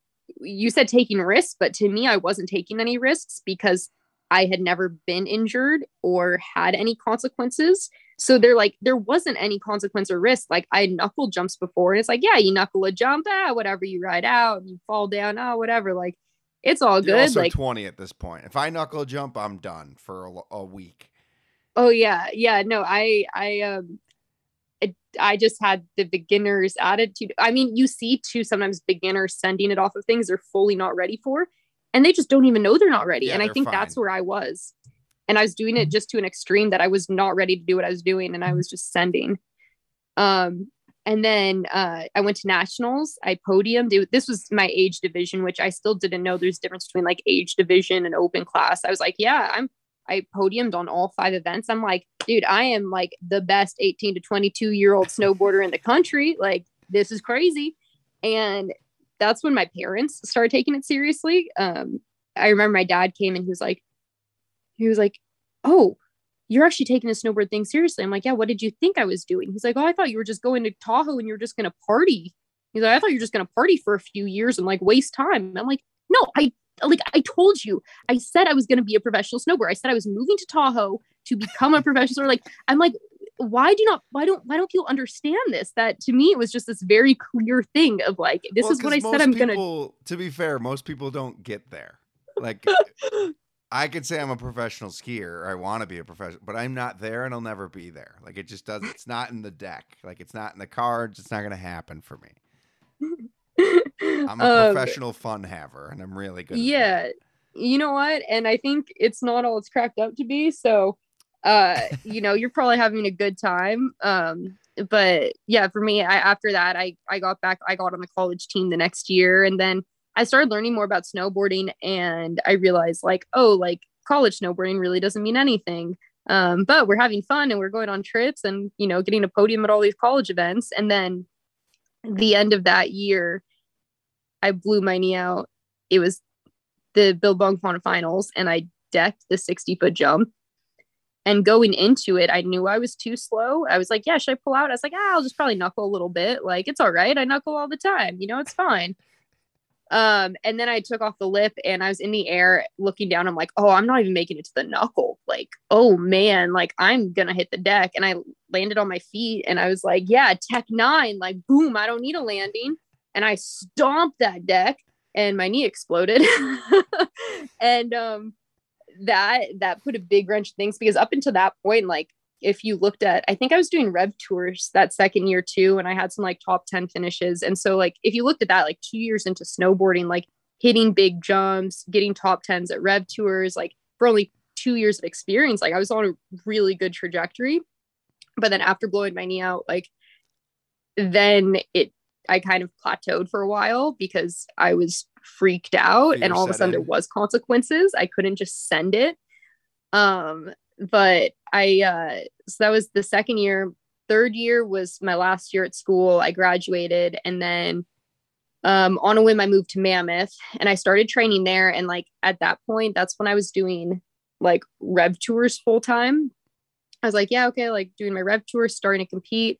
you said taking risks, but to me, I wasn't taking any risks because I had never been injured or had any consequences. So they're like, there wasn't any consequence or risk. Like I knuckle jumps before, and it's like, yeah, you knuckle a jump, ah, whatever, you ride out, you fall down, ah, whatever. Like it's all good. You're also like 20 at this point. If I knuckle jump, I'm done for a, a week. Oh yeah, yeah. No, I I um I just had the beginner's attitude. I mean, you see too sometimes beginners sending it off of things they're fully not ready for, and they just don't even know they're not ready. Yeah, and I think fine. that's where I was. And I was doing it mm-hmm. just to an extreme that I was not ready to do what I was doing, and I was just sending. Um, and then uh, I went to nationals. I podiumed. This was my age division, which I still didn't know there's a difference between like age division and open class. I was like, yeah, I'm I podiumed on all five events. I'm like, dude, I am like the best 18 to 22 year old snowboarder in the country. Like, this is crazy. And that's when my parents started taking it seriously. Um, I remember my dad came and he was like, he was like, oh, you're actually taking the snowboard thing seriously. I'm like, yeah, what did you think I was doing? He's like, oh, I thought you were just going to Tahoe and you're just going to party. He's like, I thought you were just going to party for a few years and like waste time. I'm like, no, I like I told you, I said I was going to be a professional snowboarder. I said I was moving to Tahoe to become a [laughs] professional. Like I'm like, why do you not? Why don't? Why don't people understand this? That to me, it was just this very clear thing of like, this well, is what I said I'm going to. To be fair, most people don't get there. Like. [laughs] I could say I'm a professional skier or I want to be a professional, but I'm not there and I'll never be there. Like it just doesn't, it's not in the deck. Like it's not in the cards. It's not going to happen for me. [laughs] I'm a um, professional fun haver, and I'm really good. Yeah, you know what? And I think it's not all it's cracked up to be. So, uh, you know, you're probably having a good time. Um, but yeah, for me, I, after that, I, I got back, I got on the college team the next year. And then I started learning more about snowboarding and I realized like, oh, like college snowboarding really doesn't mean anything. Um, but we're having fun and we're going on trips and, you know, getting a podium at all these college events. And then the end of that year, I blew my knee out. It was the Billabong Final finals and I decked the 60 foot jump and going into it, I knew I was too slow. I was like, yeah, should I pull out? I was like, ah, I'll just probably knuckle a little bit. Like, it's all right. I knuckle all the time. You know, it's fine. Um, and then I took off the lip and I was in the air looking down. I'm like, oh, I'm not even making it to the knuckle. Like, oh man, like I'm gonna hit the deck. And I landed on my feet and I was like, yeah, tech nine, like boom, I don't need a landing. And I stomped that deck and my knee exploded. [laughs] and um that that put a big wrench in things because up until that point, like if you looked at i think i was doing rev tours that second year too and i had some like top 10 finishes. And so like if you looked at that like two years into snowboarding like hitting big jumps getting top 10s at rev tours like for only two years of experience like i was on a really good trajectory. But then after blowing my knee out like then it i kind of plateaued for a while because i was freaked out and all of a sudden there was consequences. I couldn't just send it. Um but i uh so that was the second year. Third year was my last year at school. I graduated and then um on a whim i moved to mammoth and i started training there. And like at that point that's when i was doing like rev tours full time. I was like yeah okay like doing my rev tours starting to compete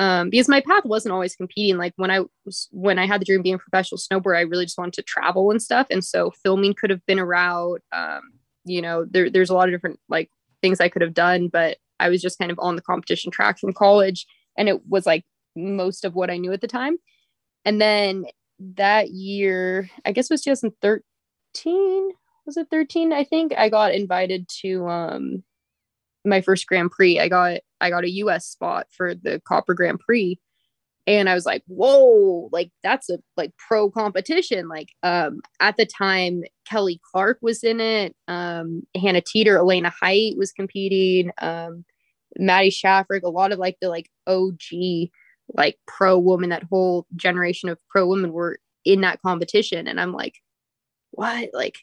um, because my path wasn't always competing. Like when I was when I had the dream of being a professional snowboarder, I really just wanted to travel and stuff. And so filming could have been a route. Um, you know, there, there's a lot of different like things I could have done, but I was just kind of on the competition track from college, and it was like most of what I knew at the time. And then that year, I guess it was 2013. Was it 13? I think I got invited to um my first Grand Prix. I got I got a US spot for the Copper Grand Prix. And I was like, whoa, like that's a like pro competition. Like um at the time, Kelly Clark was in it, um, Hannah Teter, Elena Hight was competing, um, Maddie Schaffrick, a lot of like the like OG like pro woman, that whole generation of pro women were in that competition. And I'm like, what? Like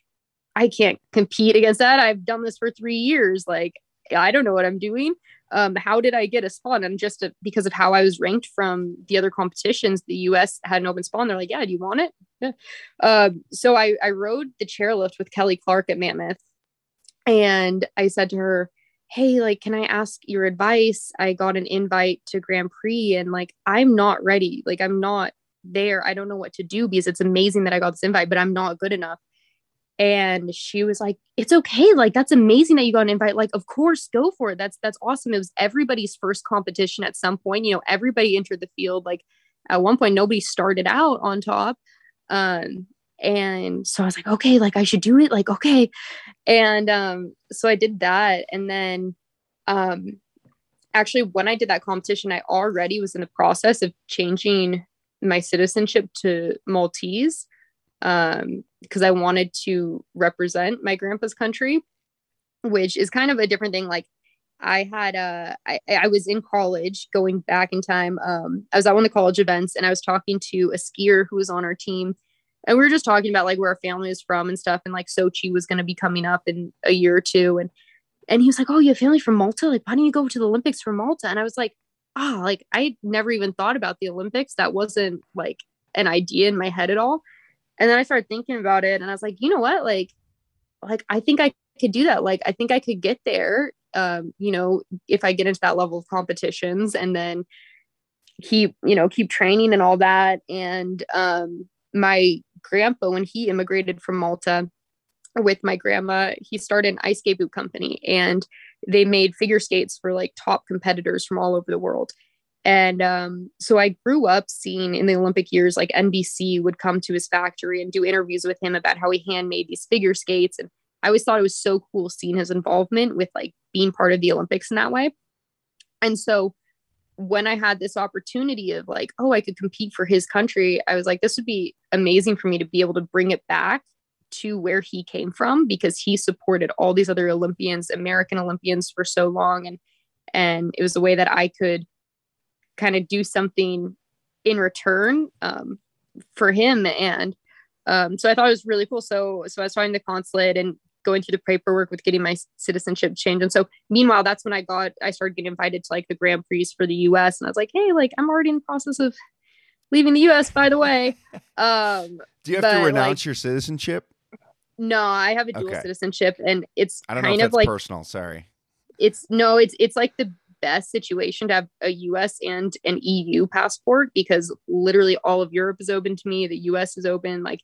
I can't compete against that. I've done this for three years. Like I don't know what I'm doing. Um, how did I get a spawn? And just a, because of how I was ranked from the other competitions, the US had an open spawn. They're like, yeah, do you want it? Um, so I, I rode the chairlift with Kelly Clark at Mammoth. And I said to her, hey, like, can I ask your advice? I got an invite to Grand Prix and like, I'm not ready. Like, I'm not there. I don't know what to do because it's amazing that I got this invite, but I'm not good enough. And she was like, it's okay. Like, that's amazing that you got an invite. Like, of course, go for it. That's, that's awesome. It was everybody's first competition at some point. You know, everybody entered the field. Like, at one point, nobody started out on top. Um, and so I was like, okay, like I should do it. Like, okay. And um, so I did that. And then um, actually, when I did that competition, I already was in the process of changing my citizenship to Maltese um, because I wanted to represent my grandpa's country, which is kind of a different thing. Like I had a, I, I was in college going back in time. Um, I was at one of the college events and I was talking to a skier who was on our team. And we were just talking about like where our family is from and stuff. And like Sochi was going to be coming up in a year or two. And, and he was like, Oh, you have family from Malta? Like, why don't you go to the Olympics from Malta? And I was like, oh, like I never even thought about the Olympics. That wasn't like an idea in my head at all. And then I started thinking about it and I was like, you know what? Like, like I think I could do that. Like, I think I could get there. Um, you know, if I get into that level of competitions and then keep, you know, keep training and all that. And um my grandpa, when he immigrated from Malta with my grandma, he started an ice skate boot company and they made figure skates for like top competitors from all over the world. And um, so I grew up seeing in the Olympic years, like NBC would come to his factory and do interviews with him about how he handmade these figure skates. And I always thought it was so cool seeing his involvement with like being part of the Olympics in that way. And so when I had this opportunity of like, oh, I could compete for his country, I was like, this would be amazing for me to be able to bring it back to where he came from because he supported all these other Olympians, American Olympians for so long. And and it was a way that I could kind of do something in return um, for him. And um, so I thought it was really cool. So so I was finding the consulate and going through the paperwork with getting my citizenship changed. And so meanwhile, that's when I got I started getting invited to like the Grand Prix for the US. And I was like, hey, like I'm already in the process of leaving the US, by the way. [laughs] Um Do you have to renounce like- your citizenship? no, I have a dual Okay. citizenship and it's I don't know kind if of that's like personal. Sorry. it's no, it's it's like the best situation to have a US and an EU passport because literally all of Europe is open to me. The US is open. Like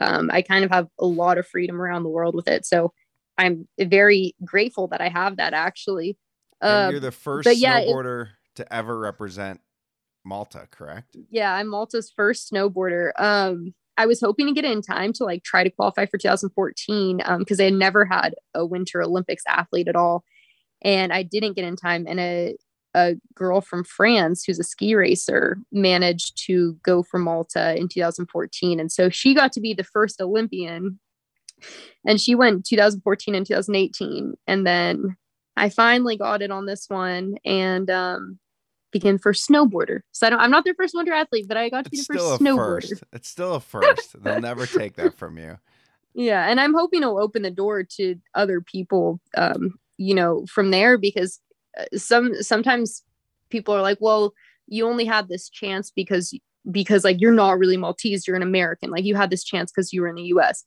um, I kind of have a lot of freedom around the world with it. So I'm very grateful that I have that actually. and Uh, you're the first yeah, it- snowboarder to ever represent Malta, correct? yeah, I'm Malta's first snowboarder. Um, I was hoping to get in time to like try to qualify for 2014 um, because they had never had a Winter Olympics athlete at all, and I didn't get in time. And a a girl from France who's a ski racer managed to go for Malta in 2014, and so she got to be the first Olympian. And she went 2014 and 2018, and then I finally got it on this one, and um, became first snowboarder. So I don't, I'm not their first winter athlete, but I got to be the first snowboarder. first. It's still a first. They'll never take that from you. [laughs] Yeah, and I'm hoping it'll open the door to other people, um, you know, from there because uh, some sometimes people are like, well, you only had this chance because because like you're not really Maltese, you're an American. Like you had this chance because you were in the U.S.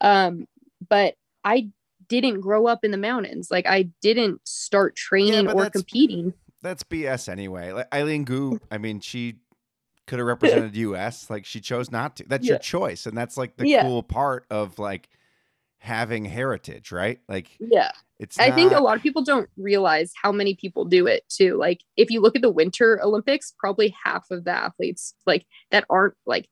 Um, but I didn't grow up in the mountains. Like I didn't start training but or that's- competing. That's BS anyway. Like Eileen Gu, I mean, she could have represented US. Like she chose not to. That's your choice. And that's like the Yeah. cool part of like having heritage, right? Like Yeah. It's I think a lot of people don't realize how many people do it too. Like if you look at the Winter Olympics, probably half of the athletes like that aren't like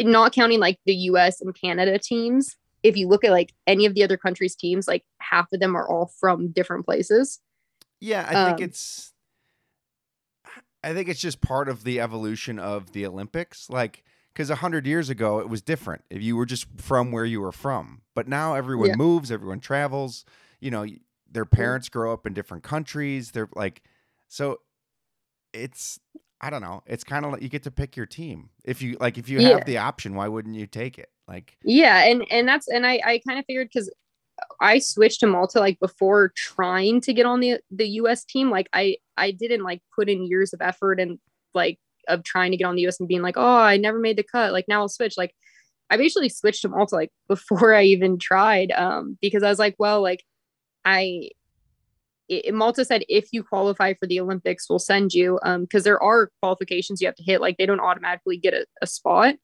not counting like the US and Canada teams. If you look at like any of the other countries' teams, like half of them are all from different places. Yeah, I think Um, it's I think it's just part of the evolution of the Olympics. Like because a hundred years ago it was different. If you were just from where you were from, but now everyone Yeah. moves, everyone travels. You know, their parents grow up in different countries. They're like, so it's I don't know. It's kind of like you get to pick your team. If you like, if you Yeah. have the option, why wouldn't you take it? Like, Yeah, and and that's and I I kind of figured because I switched to Malta like before trying to get on the the US team. Like I I didn't like put in years of effort and like of trying to get on the US and being like, oh, I never made the cut. Like now I'll switch. Like I basically switched to Malta like [laughs] before I even tried. Um, because I was like, well, like I it, Malta said if you qualify for the Olympics, we'll send you. Um, because there are qualifications you have to hit. Like they don't automatically get a, a spot.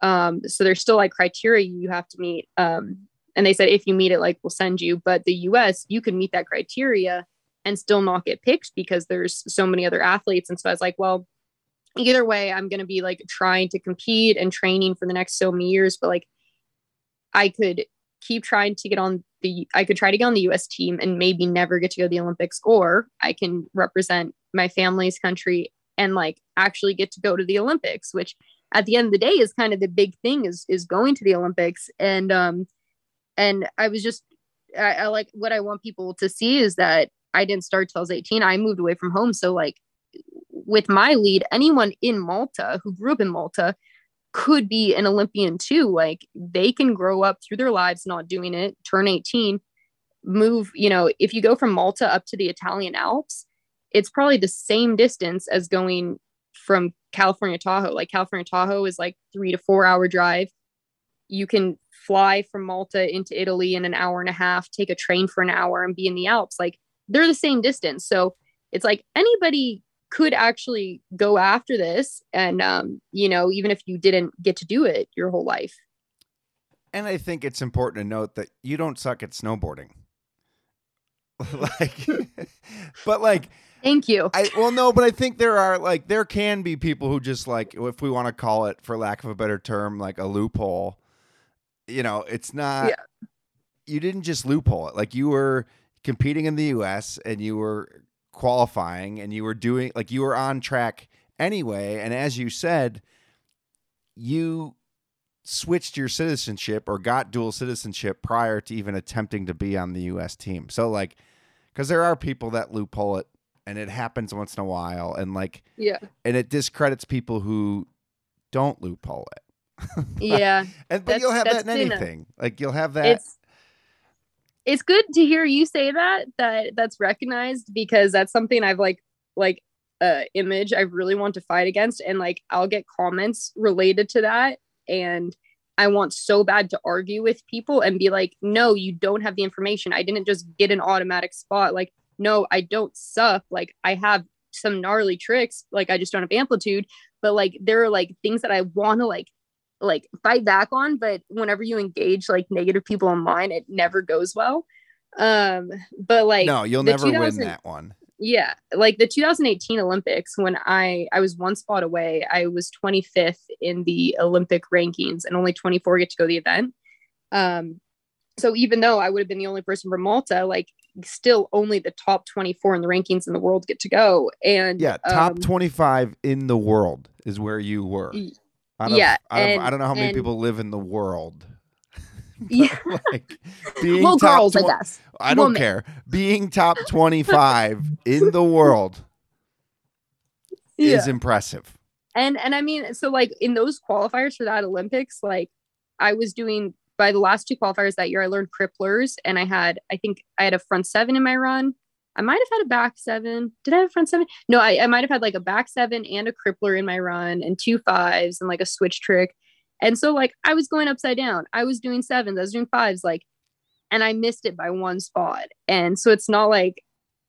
Um, so there's still like criteria you have to meet. Um, and they said if you meet it, like we'll send you. But the US, you can meet that criteria and still not get picked because there's so many other athletes. And so I was like, well, either way, I'm gonna be like trying to compete and training for the next so many years. But like I could keep trying to get on the I could try to get on the US team and maybe never get to go to the Olympics, or I can represent my family's country and like actually get to go to the Olympics, which at the end of the day is kind of the big thing is is going to the Olympics. And um and I was just I, I like what I want people to see is that I didn't start till I was 18. I moved away from home. So like with my lead, anyone in Malta who grew up in Malta could be an Olympian too. Like they can grow up through their lives not doing it, turn 18, move, you know, if you go from Malta up to the Italian Alps, it's probably the same distance as going from California Tahoe. Like California Tahoe is like three to four hour drive. You can fly from Malta into Italy in an hour and a half, take a train for an hour and be in the Alps. Like they're the same distance. So it's like anybody could actually go after this. And, um, you know, even if you didn't get to do it your whole life. And I think it's important to note that you don't suck at snowboarding. [laughs] like, [laughs] but like, Thank you. I well, no, but I think there are like there can be people who just like, if we want to call it, for lack of a better term, like a loophole. You know, it's not. Yeah. You didn't just loophole it. Like you were competing in the U.S. and you were qualifying and you were doing like you were on track anyway. And as you said, you switched your citizenship or got dual citizenship prior to even attempting to be on the US team. So like cuz there are people that loophole it and it happens once in a while and like Yeah. and it discredits people who don't loophole it. [laughs] Yeah. And but you'll have that in anything. like you'll have that it's it's good to hear you say that that that's recognized because that's something I've like like uh image I really want to fight against and like I'll get comments related to that and I want so bad to argue with people and be like no you don't have the information. I didn't just get an automatic spot. Like no I don't suck. Like I have some gnarly tricks. Like I just don't have amplitude. But like there are like things that I want to like like fight back on but whenever you engage like negative people online it never goes well um but like no, you'll never win that one. yeah like the 2018 olympics when i i was one spot away i was 25th in the olympic rankings and only 24 get to go to the event um so even though i would have been the only person from malta like still only the top 24 in the rankings in the world get to go and Yeah, top um, 25 in the world is where you were. Out of, yeah, out of- I don't know how many and- people live in the world. [laughs] yeah like [laughs] being well top girls i guess I don't woman. care. Being top [laughs] 25 in the world is impressive. and and i mean so like in those qualifiers for that olympics like i was doing by the last two qualifiers that year i learned cripplers and i had i think i had a front seven in my run i might have had a back seven. Did i have a front seven? No i, I might have had like a back seven and a crippler in my run and two fives and like a switch trick. And so like i was going upside down. I was doing sevens. I was doing fives like and i missed it by one spot. And so it's not like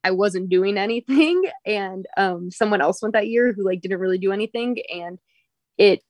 I wasn't doing anything. And um someone else went that year who like didn't really do anything. And it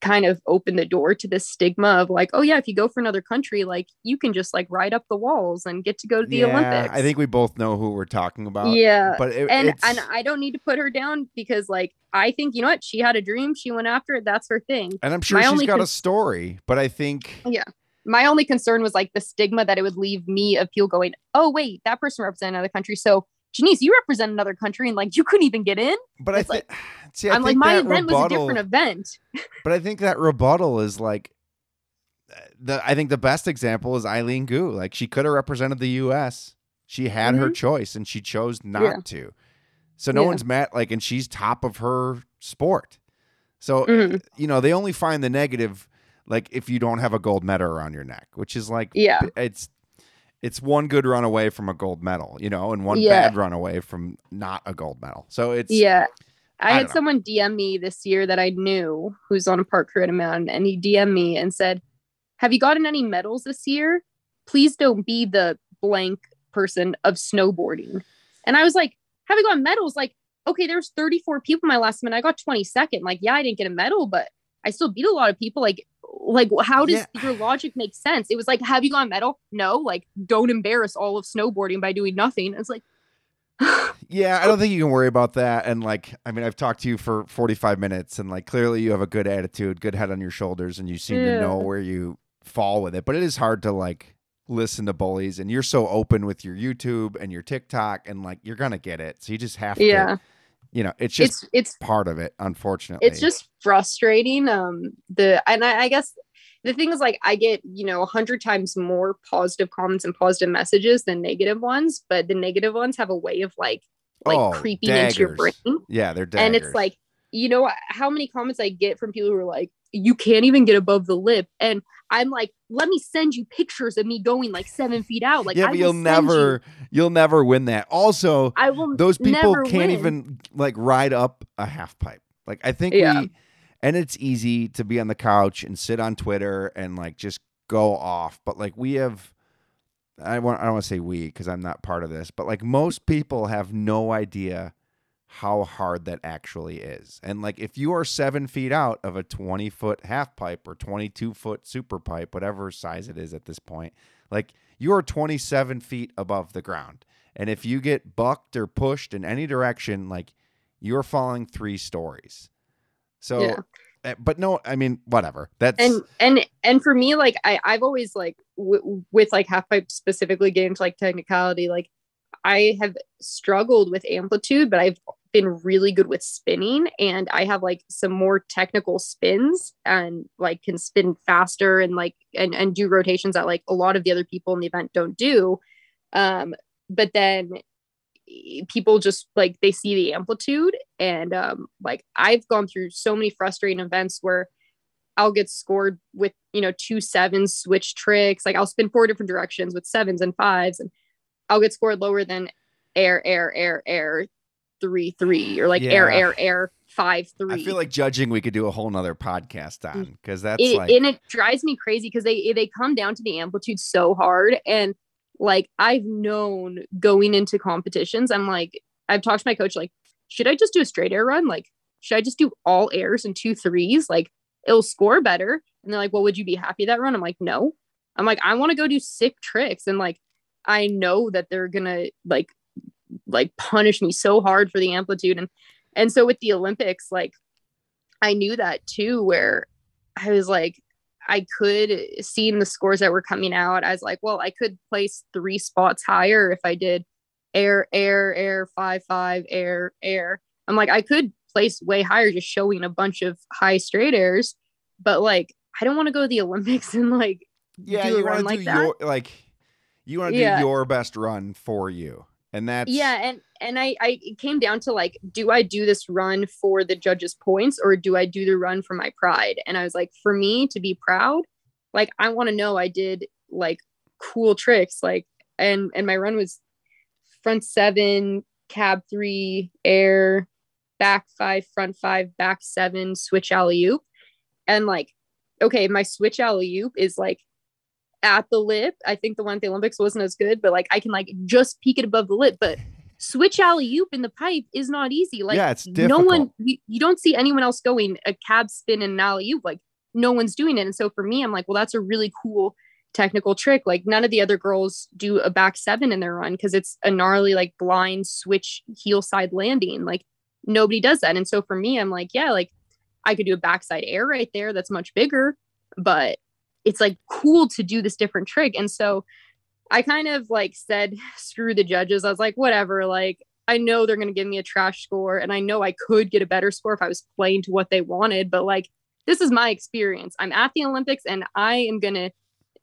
kind of opened the door to this stigma of like oh yeah if you go for another country like you can just like ride up the walls and get to go to the yeah, Olympics. I think we both know who we're talking about. yeah. But it, and it's, and I don't need to put her down because like I think you know what she had a dream she went after it that's her thing. and I'm sure my she's got a story, but I think yeah. My only concern was like the stigma that it would leave me of people going oh wait that person represented another country so Jenise you represent another country and like you couldn't even get in. but I think like- see I I'm like my event was a different event. [laughs] But I think that rebuttal is like the I think the best example is Eileen Gu. Like she could have represented the US. She had her choice and she chose not Mm-hmm. Yeah. to. So no Yeah. one's mad like and she's top of her sport. So Mhm. you know, they only find the negative like if you don't have a gold medal around your neck, which is like Yeah. it's it's one good run away from a gold medal, you know, and one Yeah. bad run away from not a gold medal. So it's Yeah. I, I had someone DM me this year that I knew who's on a park crew at a mountain, and he DM'd me and said, Have you gotten any medals this year? Please don't be the blank person of snowboarding. And I was like, Have you gotten medals? Like, okay, there's 34 people my last minute. I got 22nd. Like, yeah, I didn't get a medal, but I still beat a lot of people. Like, like how does your logic make sense? It was like, have you got metal? No, like, don't embarrass all of snowboarding by doing nothing. It's like, [sighs] Yeah, I don't think you can worry about that. And like, I mean, I've talked to you for 45 minutes and like, clearly you have a good attitude, good head on your shoulders, and you seem to know where you fall with it. But it is hard to like listen to bullies. And you're so open with your YouTube and your TikTok, and like, you're to get it. So you just have yeah, to, you know, it's just it's it's part of it, unfortunately. it's just frustrating um the and I, I guess the thing is like i get you know a hundred times more positive comments and positive messages than negative ones but the negative ones have a way of like like Oh, creeping into your brain yeah, they're daggers. and it's like you know how many comments i get from people who are like you can't even get above the lip and i'm like let me send you pictures of me going like seven feet out like yeah, but you'll never, you, will never win that. Also, i will those people can't win. even like ride up a half pipe. Like I think Yeah. we and it's easy to be on the couch and sit on Twitter and like just go off, but like we have I want I don't want to say we because I'm not part of this, but like most people have no idea how hard that actually is. And like if you are seven feet out of a 20 foot half pipe or 22 foot super pipe, whatever size it is at this point, like you are 27 feet above the ground. And if you get bucked or pushed in any direction, like you're falling three stories. So, Yeah. eh, but no, I mean, whatever. That's and and and for me like i i've always like w- with like half pipe specifically getting to like technicality like i have struggled with amplitude but i've been really good with spinning and i have like some more technical spins and like can spin faster and like and, and do rotations that like a lot of the other people in the event don't do. Um but then people just like they see the amplitude and um like I've gone through so many frustrating events where I'll get scored with you know two sevens switch tricks like I'll spin four different directions with sevens and fives and I'll get scored lower than air air air air three three or like air air air five three I feel like judging we could do a whole nother podcast on mm. because that's it, like and it drives me crazy because they they come down to the amplitude so hard and like i've known going into competitions i'm like i've talked to my coach like should i just do a straight air run? Like should i just do all airs and two threes? Like it'll score better. And they're like well would you be happy that run? I'm like no. I'm like i want to go do sick tricks and like i know that they're gonna like like punish me so hard for the amplitude and and so with the olympics like i knew that too where I was like, I could see in the scores that were coming out. I was like, well, I could place three spots higher if I did air, air, air, five, five, air, air. I'm like, I could place way higher just showing a bunch of high straight airs, but like, I don't want to go to the [laughs] Olympics and like, yeah do you want to like do that. your like you want to Yeah. do your best run for you and that's yeah. And, and I, I it came down to like, do I do this run for the judges' points or do I do the run for my pride? And I was like, for me to be proud, like I want to know I did like cool tricks, like and and my run was front seven, cab three, air, back five, front five, back seven, switch alley oop, and like, okay, my switch alley oop is like at the lip. I think the one at the Olympics wasn't as good, but like I can like just peek it above the lip, but switch alley oop in the pipe is not easy. Like yeah it's no one you, you don't see anyone else going a cab spin and an alley oop. Like no one's doing it. And so for me i'm like well that's a really cool technical trick. Like none of the other girls do a back seven in their run because it's a gnarly like blind switch heel side landing. Like nobody does that. And so for me i'm like yeah like i could do a backside air right there that's much bigger but it's like cool to do this different trick and so i kind of like said [laughs] screw the judges i was like whatever like I know they're going to give me a trash score and I know I could get a better score if I was playing to what they wanted, but like this is my experience. I'm at the Olympics and I am going to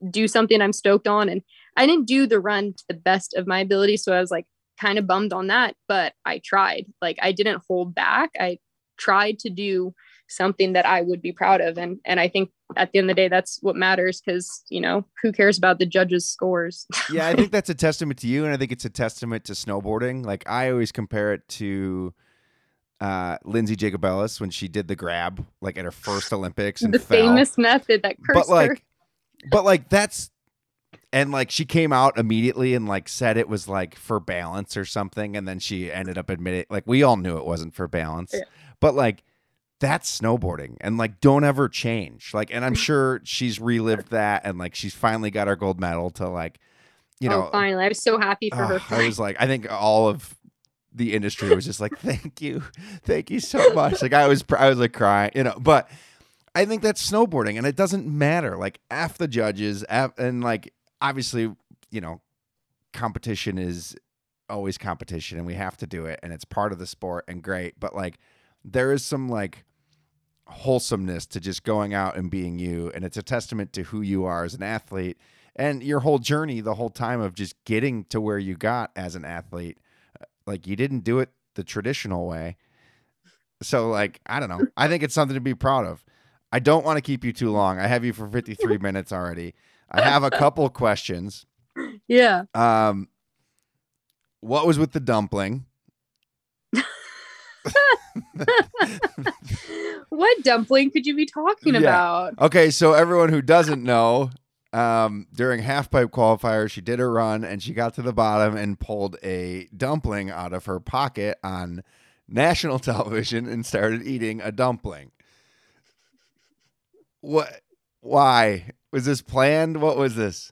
do something I'm stoked on and I didn't do the run to the best of my ability so I was like kind of bummed on that, but I tried. Like I didn't hold back. I tried to do something that I would be proud of and and I think at the end of the day that's what matters cuz you know, who cares about the judges scores? [laughs] yeah, I think that's a testament to you, and I think it's a testament to snowboarding. Like I always compare it to uh, Lindsey Jacobellis when she did the grab, like at her first Olympics, and the fell. famous method that cursed but like, her. but like that's, and like she came out immediately and like said it was like for balance or something, and then she ended up admitting, like we all knew it wasn't for balance, Yeah. but like. That's snowboarding and like don't ever change. Like and I'm mm-hmm. sure she's relived that and like she's finally got her gold medal to like you oh, know oh, finally, I was so happy for her. I was like, I think all of the industry was just like, [laughs] thank you, thank you so much. Like I was, I was like crying, you know. But I think that's snowboarding, and it doesn't matter. Like f the judges, F, and like obviously, you know, competition is always competition, and we have to do it, and it's part of the sport, and great. But like, there is some like wholesomeness to just going out and being you, and it's a testament to who you are as an athlete and your whole journey the whole time of just getting to where you got as an athlete. Uh, like you didn't do it the traditional way. So like i don't know. I think it's something to be proud of. I don't want to keep you too long. I have you for 53 [laughs] minutes already. I have a couple questions. Yeah. um what was with the dumpling [laughs] what dumpling could you be talking Yeah. about? Okay, so everyone who doesn't know, um, during half pipe qualifier, she did a run and she got to the bottom and pulled a dumpling out of her pocket on national [laughs] television and started eating a dumpling. What? Why was this planned? What was this?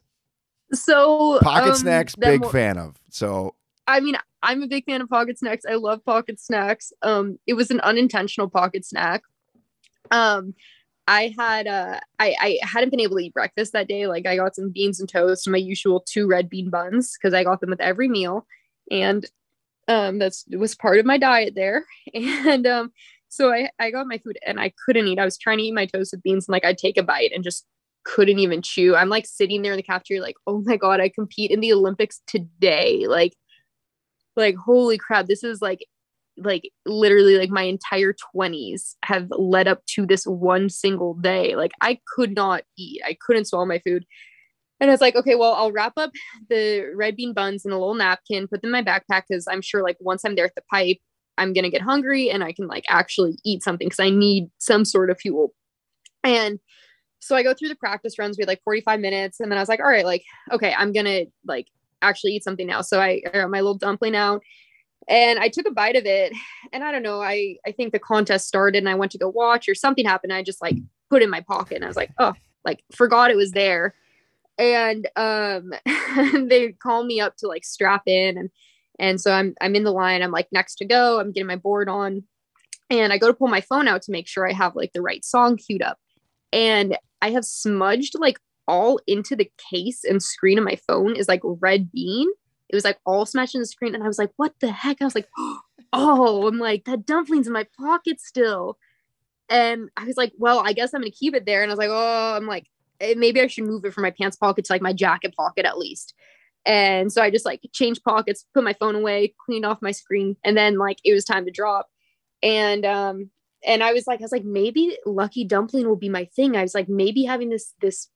So Pocket um, snacks, big fan of. So I mean, I'm a big fan of pocket snacks. I love pocket snacks. Um, it was an unintentional pocket snack. Um, I had uh, I I hadn't been able to eat breakfast that day. Like I got some beans and toast and my usual two red bean buns because I got them with every meal, and um, that's was part of my diet there. [laughs] And um, so I I got my food and I couldn't eat. I was trying to eat my toast with beans and like I'd take a bite and just couldn't even chew. I'm like sitting there in the cafeteria, like, oh my god, I compete in the Olympics today. Like like holy crap this is like like literally like my entire 20s have led up to this one single day like i could not eat i couldn't swallow my food and I was like, okay, well, I'll wrap up the red bean buns in a little napkin, put them in my backpack because I'm sure like once I'm there at the pipe, I'm gonna get hungry and I can like actually eat something because I need some sort of fuel. And so I go through the practice runs. We had like 45 minutes, and then I was like, all right, like, okay, I'm gonna like actually eat something now. So I, I got my little dumpling out and I took a bite of it. And I don't know, I I think the contest started and I went to go watch or something happened. I just like put in my pocket and I was like, oh, like forgot it was there and um [laughs] they call me up to like strap in and and so I'm I'm in the line I'm like next to go I'm getting my board on and I go to pull my phone out to make sure I have like the right song queued up and I have smudged like all into the case and screen of my phone is like red bean it was like all smashed in the screen and I was like what the heck I was like [gasps] oh I'm like that dumpling's in my pocket still and I was like well I guess I'm gonna keep it there and I was like oh I'm like Eh, maybe I should move it from my pants pocket to like my jacket pocket at least. And so I just like changed pockets, put my phone away, cleaned off my screen, and then like it was time to drop. And um and I was like, I was like, maybe Lucky Dumpling will be my thing. I was like, maybe having this this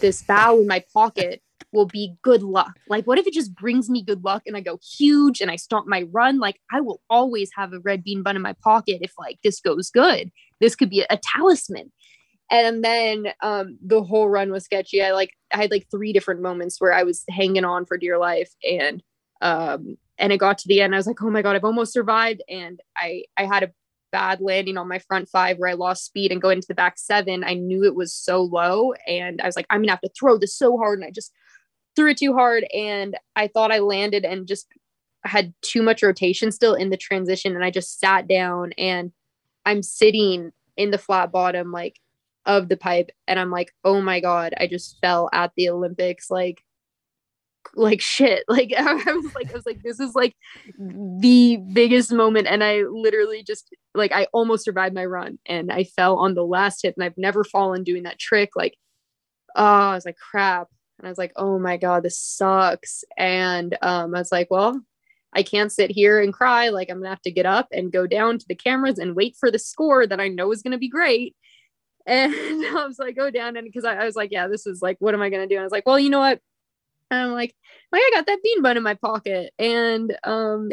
this bow in my pocket will be good luck. Like, what if it just brings me good luck and I go huge and I start my run? Like, I will always have a red bean bun in my pocket if like this goes good. This could be a, a talisman and then um, the whole run was sketchy i like i had like three different moments where i was hanging on for dear life and um and it got to the end i was like oh my god i've almost survived and i i had a bad landing on my front five where i lost speed and go into the back seven i knew it was so low. And i was like i'm gonna have to throw this so hard. And i just threw it too hard. And i thought i landed and just had too much rotation still in the transition. And i just sat down and i'm sitting in the flat bottom like of the pipe. And i'm like oh my god i just fell at the olympics. Like like shit [laughs] like i was like i was like this is like the biggest moment and i literally just like i almost survived my run and i fell on the last hit and i've never fallen doing that trick like oh i was like crap and i was like oh my god this sucks and um i was like well I can't sit here and cry. Like, I'm gonna have to get up and go down to the cameras and wait for the score that I know is gonna be great. [laughs] And I was like, go down. And because I, I, was like, yeah, this is like, what am I to do? And I was like, well, you know what? And I'm like, like, I got that bean bun in my pocket. And um,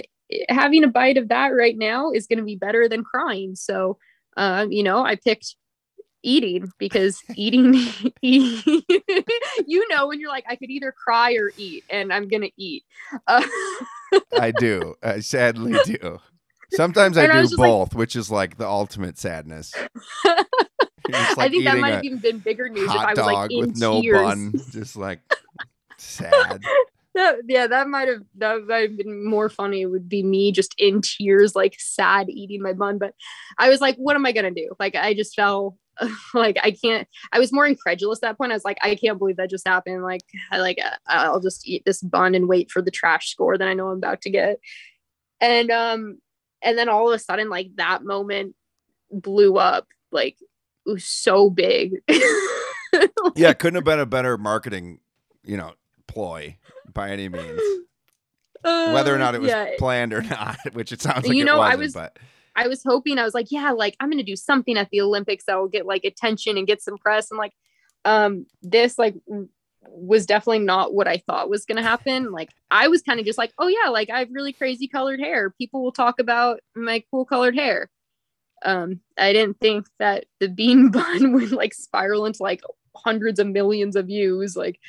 having a bite of that right now is going to be better than crying. So, um, you know, I picked eating because [laughs] eating, [laughs] [laughs] you know, when you're like, I could either cry or eat, and I'm going to eat. Uh- I do. I sadly do. Sometimes I do I both, like, which is like the ultimate sadness. Like I think that might have even been bigger news if I was like in with no bun, just like sad. [laughs] That, yeah, that might have that might have been more funny. It would be me just in tears, like sad, eating my bun. But I was like, what am I gonna do? Like, I just felt [laughs] like I can't. I was more incredulous at that point. I was like, I can't believe that just happened. Like, I like I'll just eat this bun and wait for the trash score that I know I'm about to get. And um, and then all of a sudden, like that moment blew up. Like was so big. like, [laughs] yeah, couldn't have been a better marketing, you know, ploy by any means. Uh, Whether or not it was yeah. planned or [laughs] not, which it sounds like you know, I was, but I was hoping I was like, yeah, like I'm gonna do something at the Olympics that will get like attention and get some press. And like, um, this like was definitely not what I thought was gonna happen. Like I was kind of just like, oh yeah, like I have really crazy colored hair. People will talk about my cool colored hair um i didn't think that the bean [laughs] bun would like spiral into like hundreds of millions of views like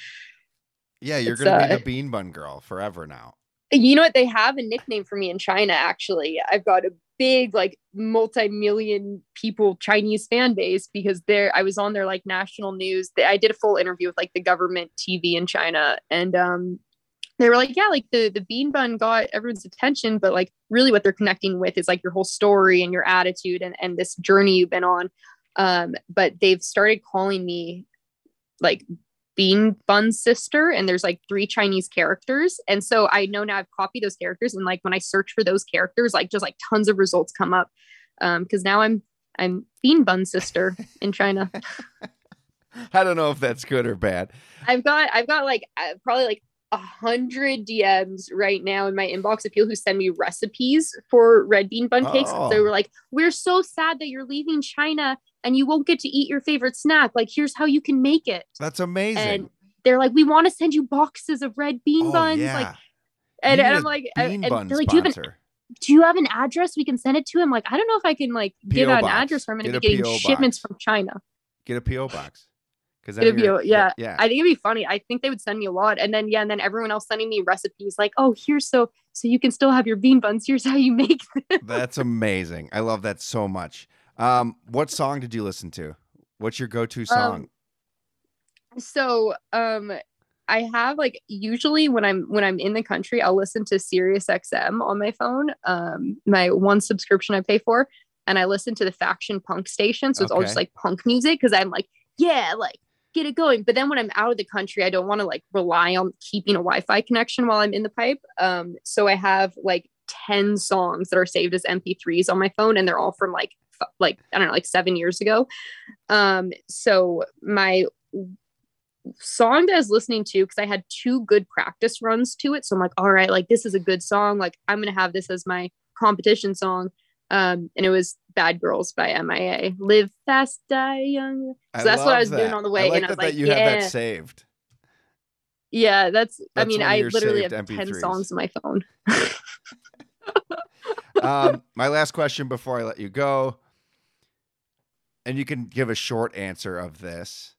yeah you're gonna uh, be the bean bun girl forever now. You know what? They have a nickname for me in china actually. I've got a big like multi-million people chinese fan base because there i was on their like national news. I did a full interview with like the government tv in china and um they were like, yeah, like the the bean bun got everyone's attention, but like really what they're connecting with is like your whole story and your attitude and and this journey you've been on. Um, but they've started calling me like bean bun sister and there's like three chinese characters. And so i know now i've copied those characters and like when i search for those characters like just like tons of results come up. Um because now i'm i'm bean bun sister in china. [laughs] I don't know if that's good or bad. I've got i've got like uh, probably like a hundred DMs right now in my inbox of people who send me recipes for red bean bun cakes. Oh. They were like, "We're so sad that you're leaving China and you won't get to eat your favorite snack. Like, here's how you can make it." That's amazing. And they're like, "We want to send you boxes of red bean oh, buns." yeah. Like, and, and I'm like, and, they're like, "Do you have an do you have an address we can send it to him?" Like, I don't know if I can like give out an address where I'm going to Get be getting PO shipments box. from China. Get a PO box. Because a PO yeah. yeah. I think it'd be funny. I think they would send me a lot, and then yeah, and then everyone else sending me recipes like, "Oh, here's so so you can still have your bean buns. Here's how you make [laughs] them." That's amazing. I love that so much. Um, what song did you listen to? What's your go-to song? so um i have like usually when i'm when i'm in the country i'll listen to sirius xm on my phone um my one subscription i pay for and i listen to the faction punk station so it's all just like punk music because i'm like yeah like get it going but then when i'm out of the country i don't want to like rely on keeping a wi-fi connection while i'm in the pipe um so i have like 10 songs that are saved as mp3s on my phone and they're all from like f- like i don't know like seven years ago um so my song that I was listening to because I had two good practice runs to it. So I'm like, all right, like this is a good song. Like I'm gonna have this as my competition song. Um, and it was Bad Girls by MIA. Live fast, die young. So that's what I was doing on the way, I like and I was like, that you yeah. have that saved. Yeah, that's, I mean, I literally have 10 MP3s. songs on my phone. [laughs] um, my last question before I let you go, and you can give a short answer of this.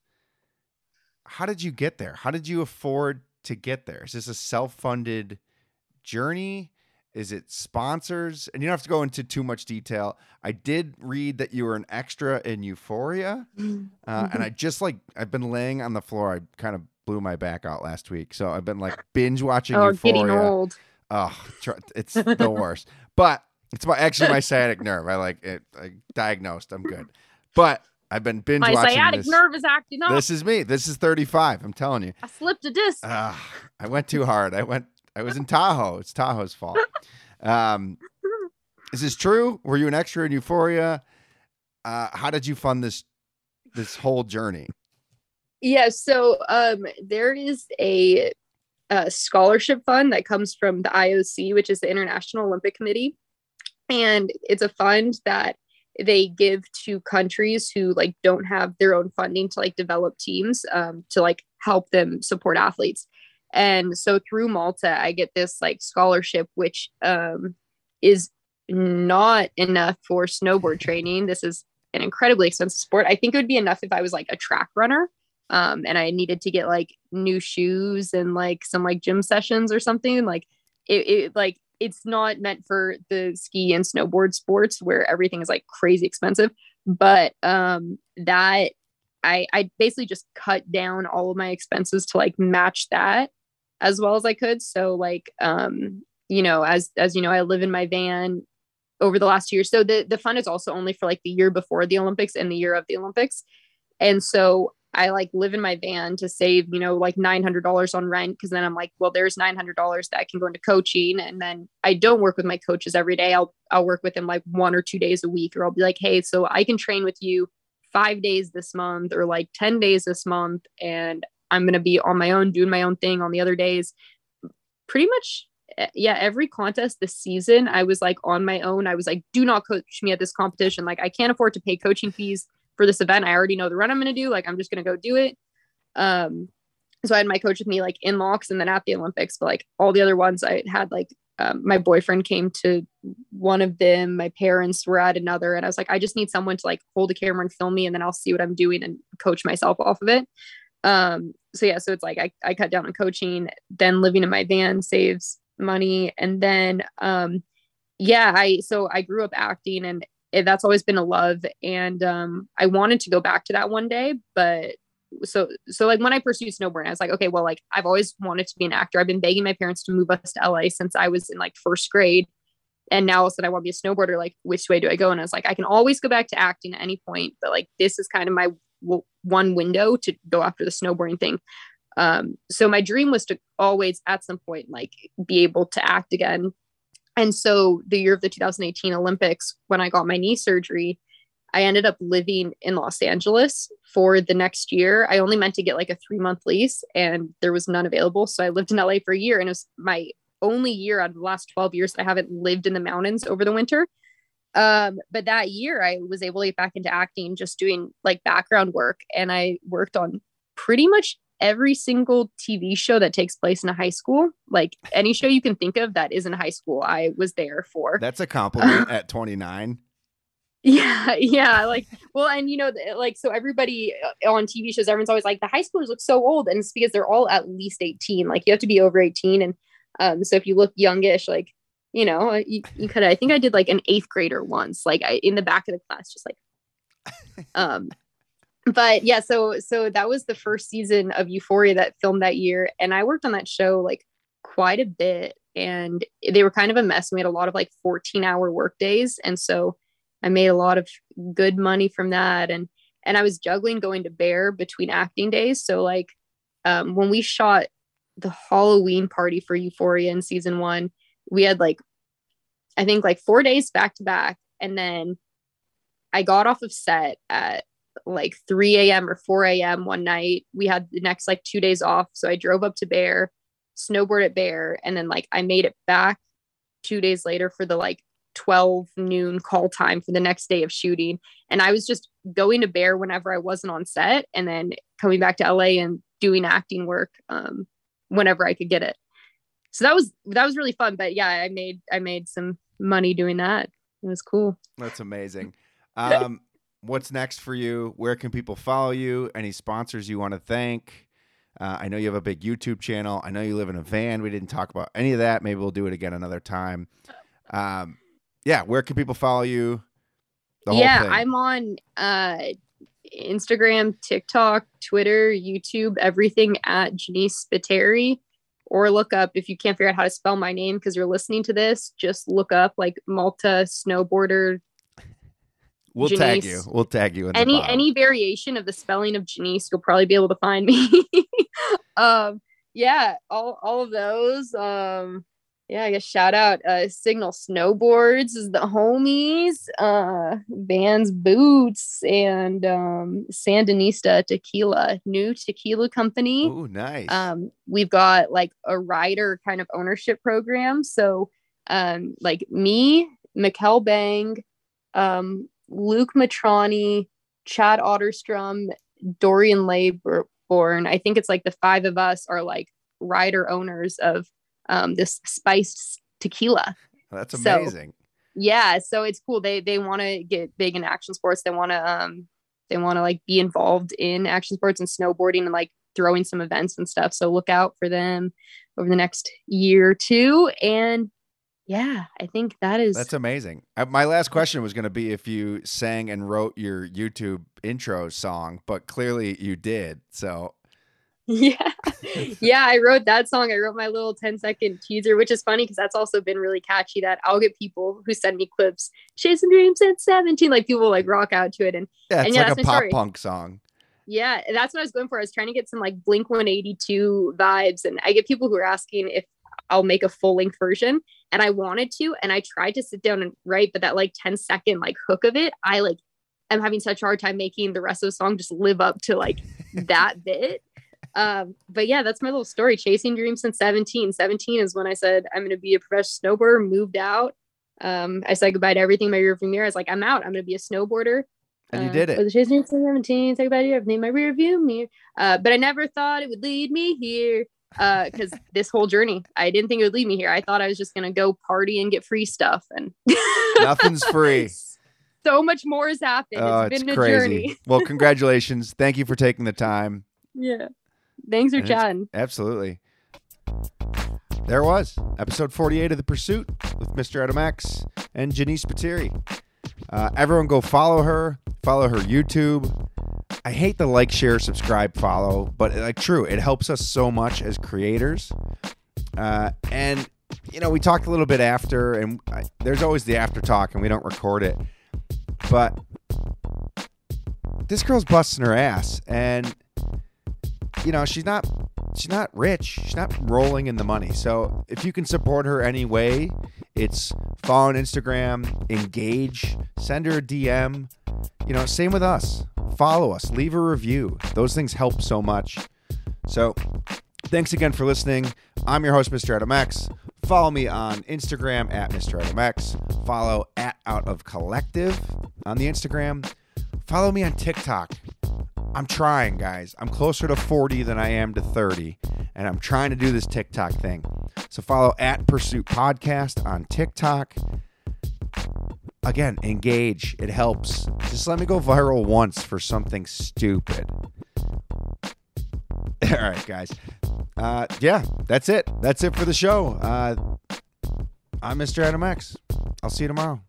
How did you get there? How did you afford to get there? Is this a self-funded journey? Is it sponsors? And you don't have to go into too much detail. I did read that you were an extra in Euphoria, uh, and I just like I've been laying on the floor. I kind of blew my back out last week, so I've been like binge watching oh, Euphoria. getting old. Oh, it's the [laughs] worst. But it's my actually my sciatic nerve. I like it. I diagnosed. I'm good. But I've been binge My watching My sciatic this. nerve is acting up. This is me. This is 35. I'm telling you. I slipped a disc. Ah, I went too hard. I went. I was in Tahoe. It's Tahoe's fault. Um, is this true? Were you an extra in Euphoria? Uh, how did you fund this this whole journey? Yeah, so um, there is a, a scholarship fund that comes from the IOC, which is the International Olympic Committee, and it's a fund that they give to countries who like don't have their own funding to like develop teams um, to like help them support athletes. And so through Malta, I get this like scholarship, which um, is not enough for snowboard [laughs] training. This is an incredibly expensive sport. I think it would be enough if I was like a track runner um and i needed to get like new shoes and like some like gym sessions or something like it, it like it's not meant for the ski and snowboard sports where everything is like crazy expensive but um that i i basically just cut down all of my expenses to like match that as well as i could so like um you know as as you know i live in my van over the last year so the the fund is also only for like the year before the olympics and the year of the olympics and so I like live in my van to save, you know, like $900 on rent. Cause then I'm like, well, there's $900 that I can go into coaching. And then I don't work with my coaches every day. I'll, I'll work with them like one or two days a week, or I'll be like, Hey, so I can train with you five days this month or like 10 days this month. And I'm going to be on my own, doing my own thing on the other days. Pretty much. eh, Yeah. Every contest this season, I was like on my own. I was like, do not coach me at this competition. Like I can't afford to pay coaching fees for this event. I already know the run I'm going to do. Like, I'm just going to go do it. Um, so I had my coach with me like in Laax and then at the Olympics, but like all the other ones I had like um, my boyfriend came to one of them. My parents were at another, and I was like, I just need someone to like hold a camera and film me, and then I'll see what I'm doing and coach myself off of it. Um, so yeah, so it's like I, I cut down on coaching, then living in my van saves money, and then um, yeah, I so I grew up acting, and it, that's always been a love, and um, I wanted to go back to that one day, but so so like when I pursued snowboarding, I was like, okay, well, like I've always wanted to be an actor. I've been begging my parents to move us to LA since I was in like first grade. And now all of a sudden I want to be a snowboarder. Like, which way do I go? And I was like, I can always go back to acting at any point, but like this is kind of my one window to go after the snowboarding thing. Um, so my dream was to always at some point like be able to act again. And so the year of the 2018 Olympics, when I got my knee surgery, I ended up living in Los Angeles for the next year. I only meant to get like a three month lease and there was none available. So I lived in LA for a year and it was my only year out of the last 12 years that I haven't lived in the mountains over the winter. Um, but that year I was able to get back into acting, just doing like background work. And I worked on pretty much every single TV show that takes place in a high school. Like any show you can think of that is in high school, I was there for. That's a [laughs] compliment at 29. Yeah, yeah. Like, well, and you know, like, so everybody uh, on TV shows, everyone's always like, the high schoolers look so old. And it's because they're all at least 18. Like, you have to be over 18. And um, so if you look youngish, like, you know, uh, you, you could, I think I did like an eighth grader once, like I, in the back of the class, just like, [laughs] um, but yeah, so, so that was the first season of Euphoria that filmed that year. And I worked on that show like quite a bit and they were kind of a mess. We had a lot of like 14 hour work days. And so I made a lot of good money from that. And, and I was juggling going to bear between acting days. So like, um, when we shot the Halloween party for Euphoria in season one, we had like I think like four days back to back. And then I got off of set at like 3 a.m. or 4 a.m. one night. We had the next like two days off. So I drove up to Bear, snowboard at Bear, and then like I made it back two days later for the like 12 noon call time for the next day of shooting. And I was just going to Bear whenever I wasn't on set and then coming back to LA and doing acting work um, whenever I could get it so that was that was really fun but yeah i made i made some money doing that. It was cool. That's amazing. [laughs] Um what's next for you? Where can people follow you? Any sponsors you want to thank? Uh, i know you have a big youtube channel. I know you live in a van. We didn't talk about any of that. Maybe we'll do it again another time. Um yeah where can people follow you? Yeah i'm on uh instagram tiktok twitter youtube everything at Jenise Spiteri or look up if you can't figure out how to spell my name because you're listening to this, just look up like Malta snowboarder. We'll Jenise. tag you. We'll tag you. any any variation of the spelling of Jenise, you'll probably be able to find me. [laughs] um, yeah, all all of those. Um, yeah, I guess shout out uh, Signal Snowboards is the homies, uh, Vans Boots, and um, Sandinista Tequila, new tequila company. Oh, nice. Um, we've got like a rider kind of ownership program. So, um, like me, Mikkel Bang, um, Luke Matrani, Chad Otterstrom, Dorian Layborn. I think it's like the five of us are like rider owners of um, this spiced tequila. That's amazing. So, yeah, so it's cool. They they want to get big in action sports. They want to um they want to like be involved in action sports and snowboarding and like throwing some events and stuff. So look out for them over the next year or two. And yeah, I think that is that's amazing. Uh, my last question was going to be if you sang and wrote your YouTube intro song, but clearly you did. So yeah. [laughs] Yeah i wrote that song. I wrote my little 10 second teaser which is funny because that's also been really catchy that i'll get people who send me clips chasing dreams at 17 like people like rock out to it and yeah it's and yeah, like a pop story. punk song. Yeah that's what i was going for. I was trying to get some like blink 182 vibes and i get people who are asking if i'll make a full length version and i wanted to and i tried to sit down and write but that like 10 second like hook of it i like i'm having such a hard time making the rest of the song just live up to like [laughs] that bit um, but yeah, that's my little story. Chasing dreams since 17. 17 is when I said I'm going to be a professional snowboarder, moved out. Um, I said goodbye to everything my rearview mirror. I was like, I'm out. I'm going to be a snowboarder. And you did it. Uh, the chasing dreams since 17. Say goodbye to everything my rearview mirror. Uh, but I never thought it would lead me here. Uh, because [laughs] this whole journey, I didn't think it would lead me here. I thought I was just going to go party and get free stuff, and [laughs] nothing's free. so much more has happened. Oh, it's been it's a journey. well, [laughs] congratulations. Thank you for taking the time. Yeah. Thanks for chatting. Absolutely. There was episode 48 of The Pursuit with Mr. Adam X and Jenise Spiteri. Uh, everyone go follow her, follow her YouTube. I hate the like, share, subscribe, follow, but like true, it helps us so much as creators. Uh, and you know, we talked a little bit after, and I, there's always the after talk, and we don't record it. But this girl's busting her ass, and you know, she's not she's not rich. She's not rolling in the money. So if you can support her any way, it's follow on Instagram, engage, send her a DM. You know, same with us. Follow us, leave a review. Those things help so much. So thanks again for listening. I'm your host, Mr. Adam X. Follow me on Instagram at Mr. Adam X. Follow at Out of Collective on the Instagram. Follow me on TikTok. I'm trying, guys. I'm closer to 40 than I am to 30, and I'm trying to do this TikTok thing. So follow at Pursuit Podcast on TikTok. Again, engage. It helps. Just let me go viral once for something stupid. [laughs] All right, guys. Uh, yeah, that's it. That's it for the show. Uh, I'm Mr. Adam X. I'll see you tomorrow.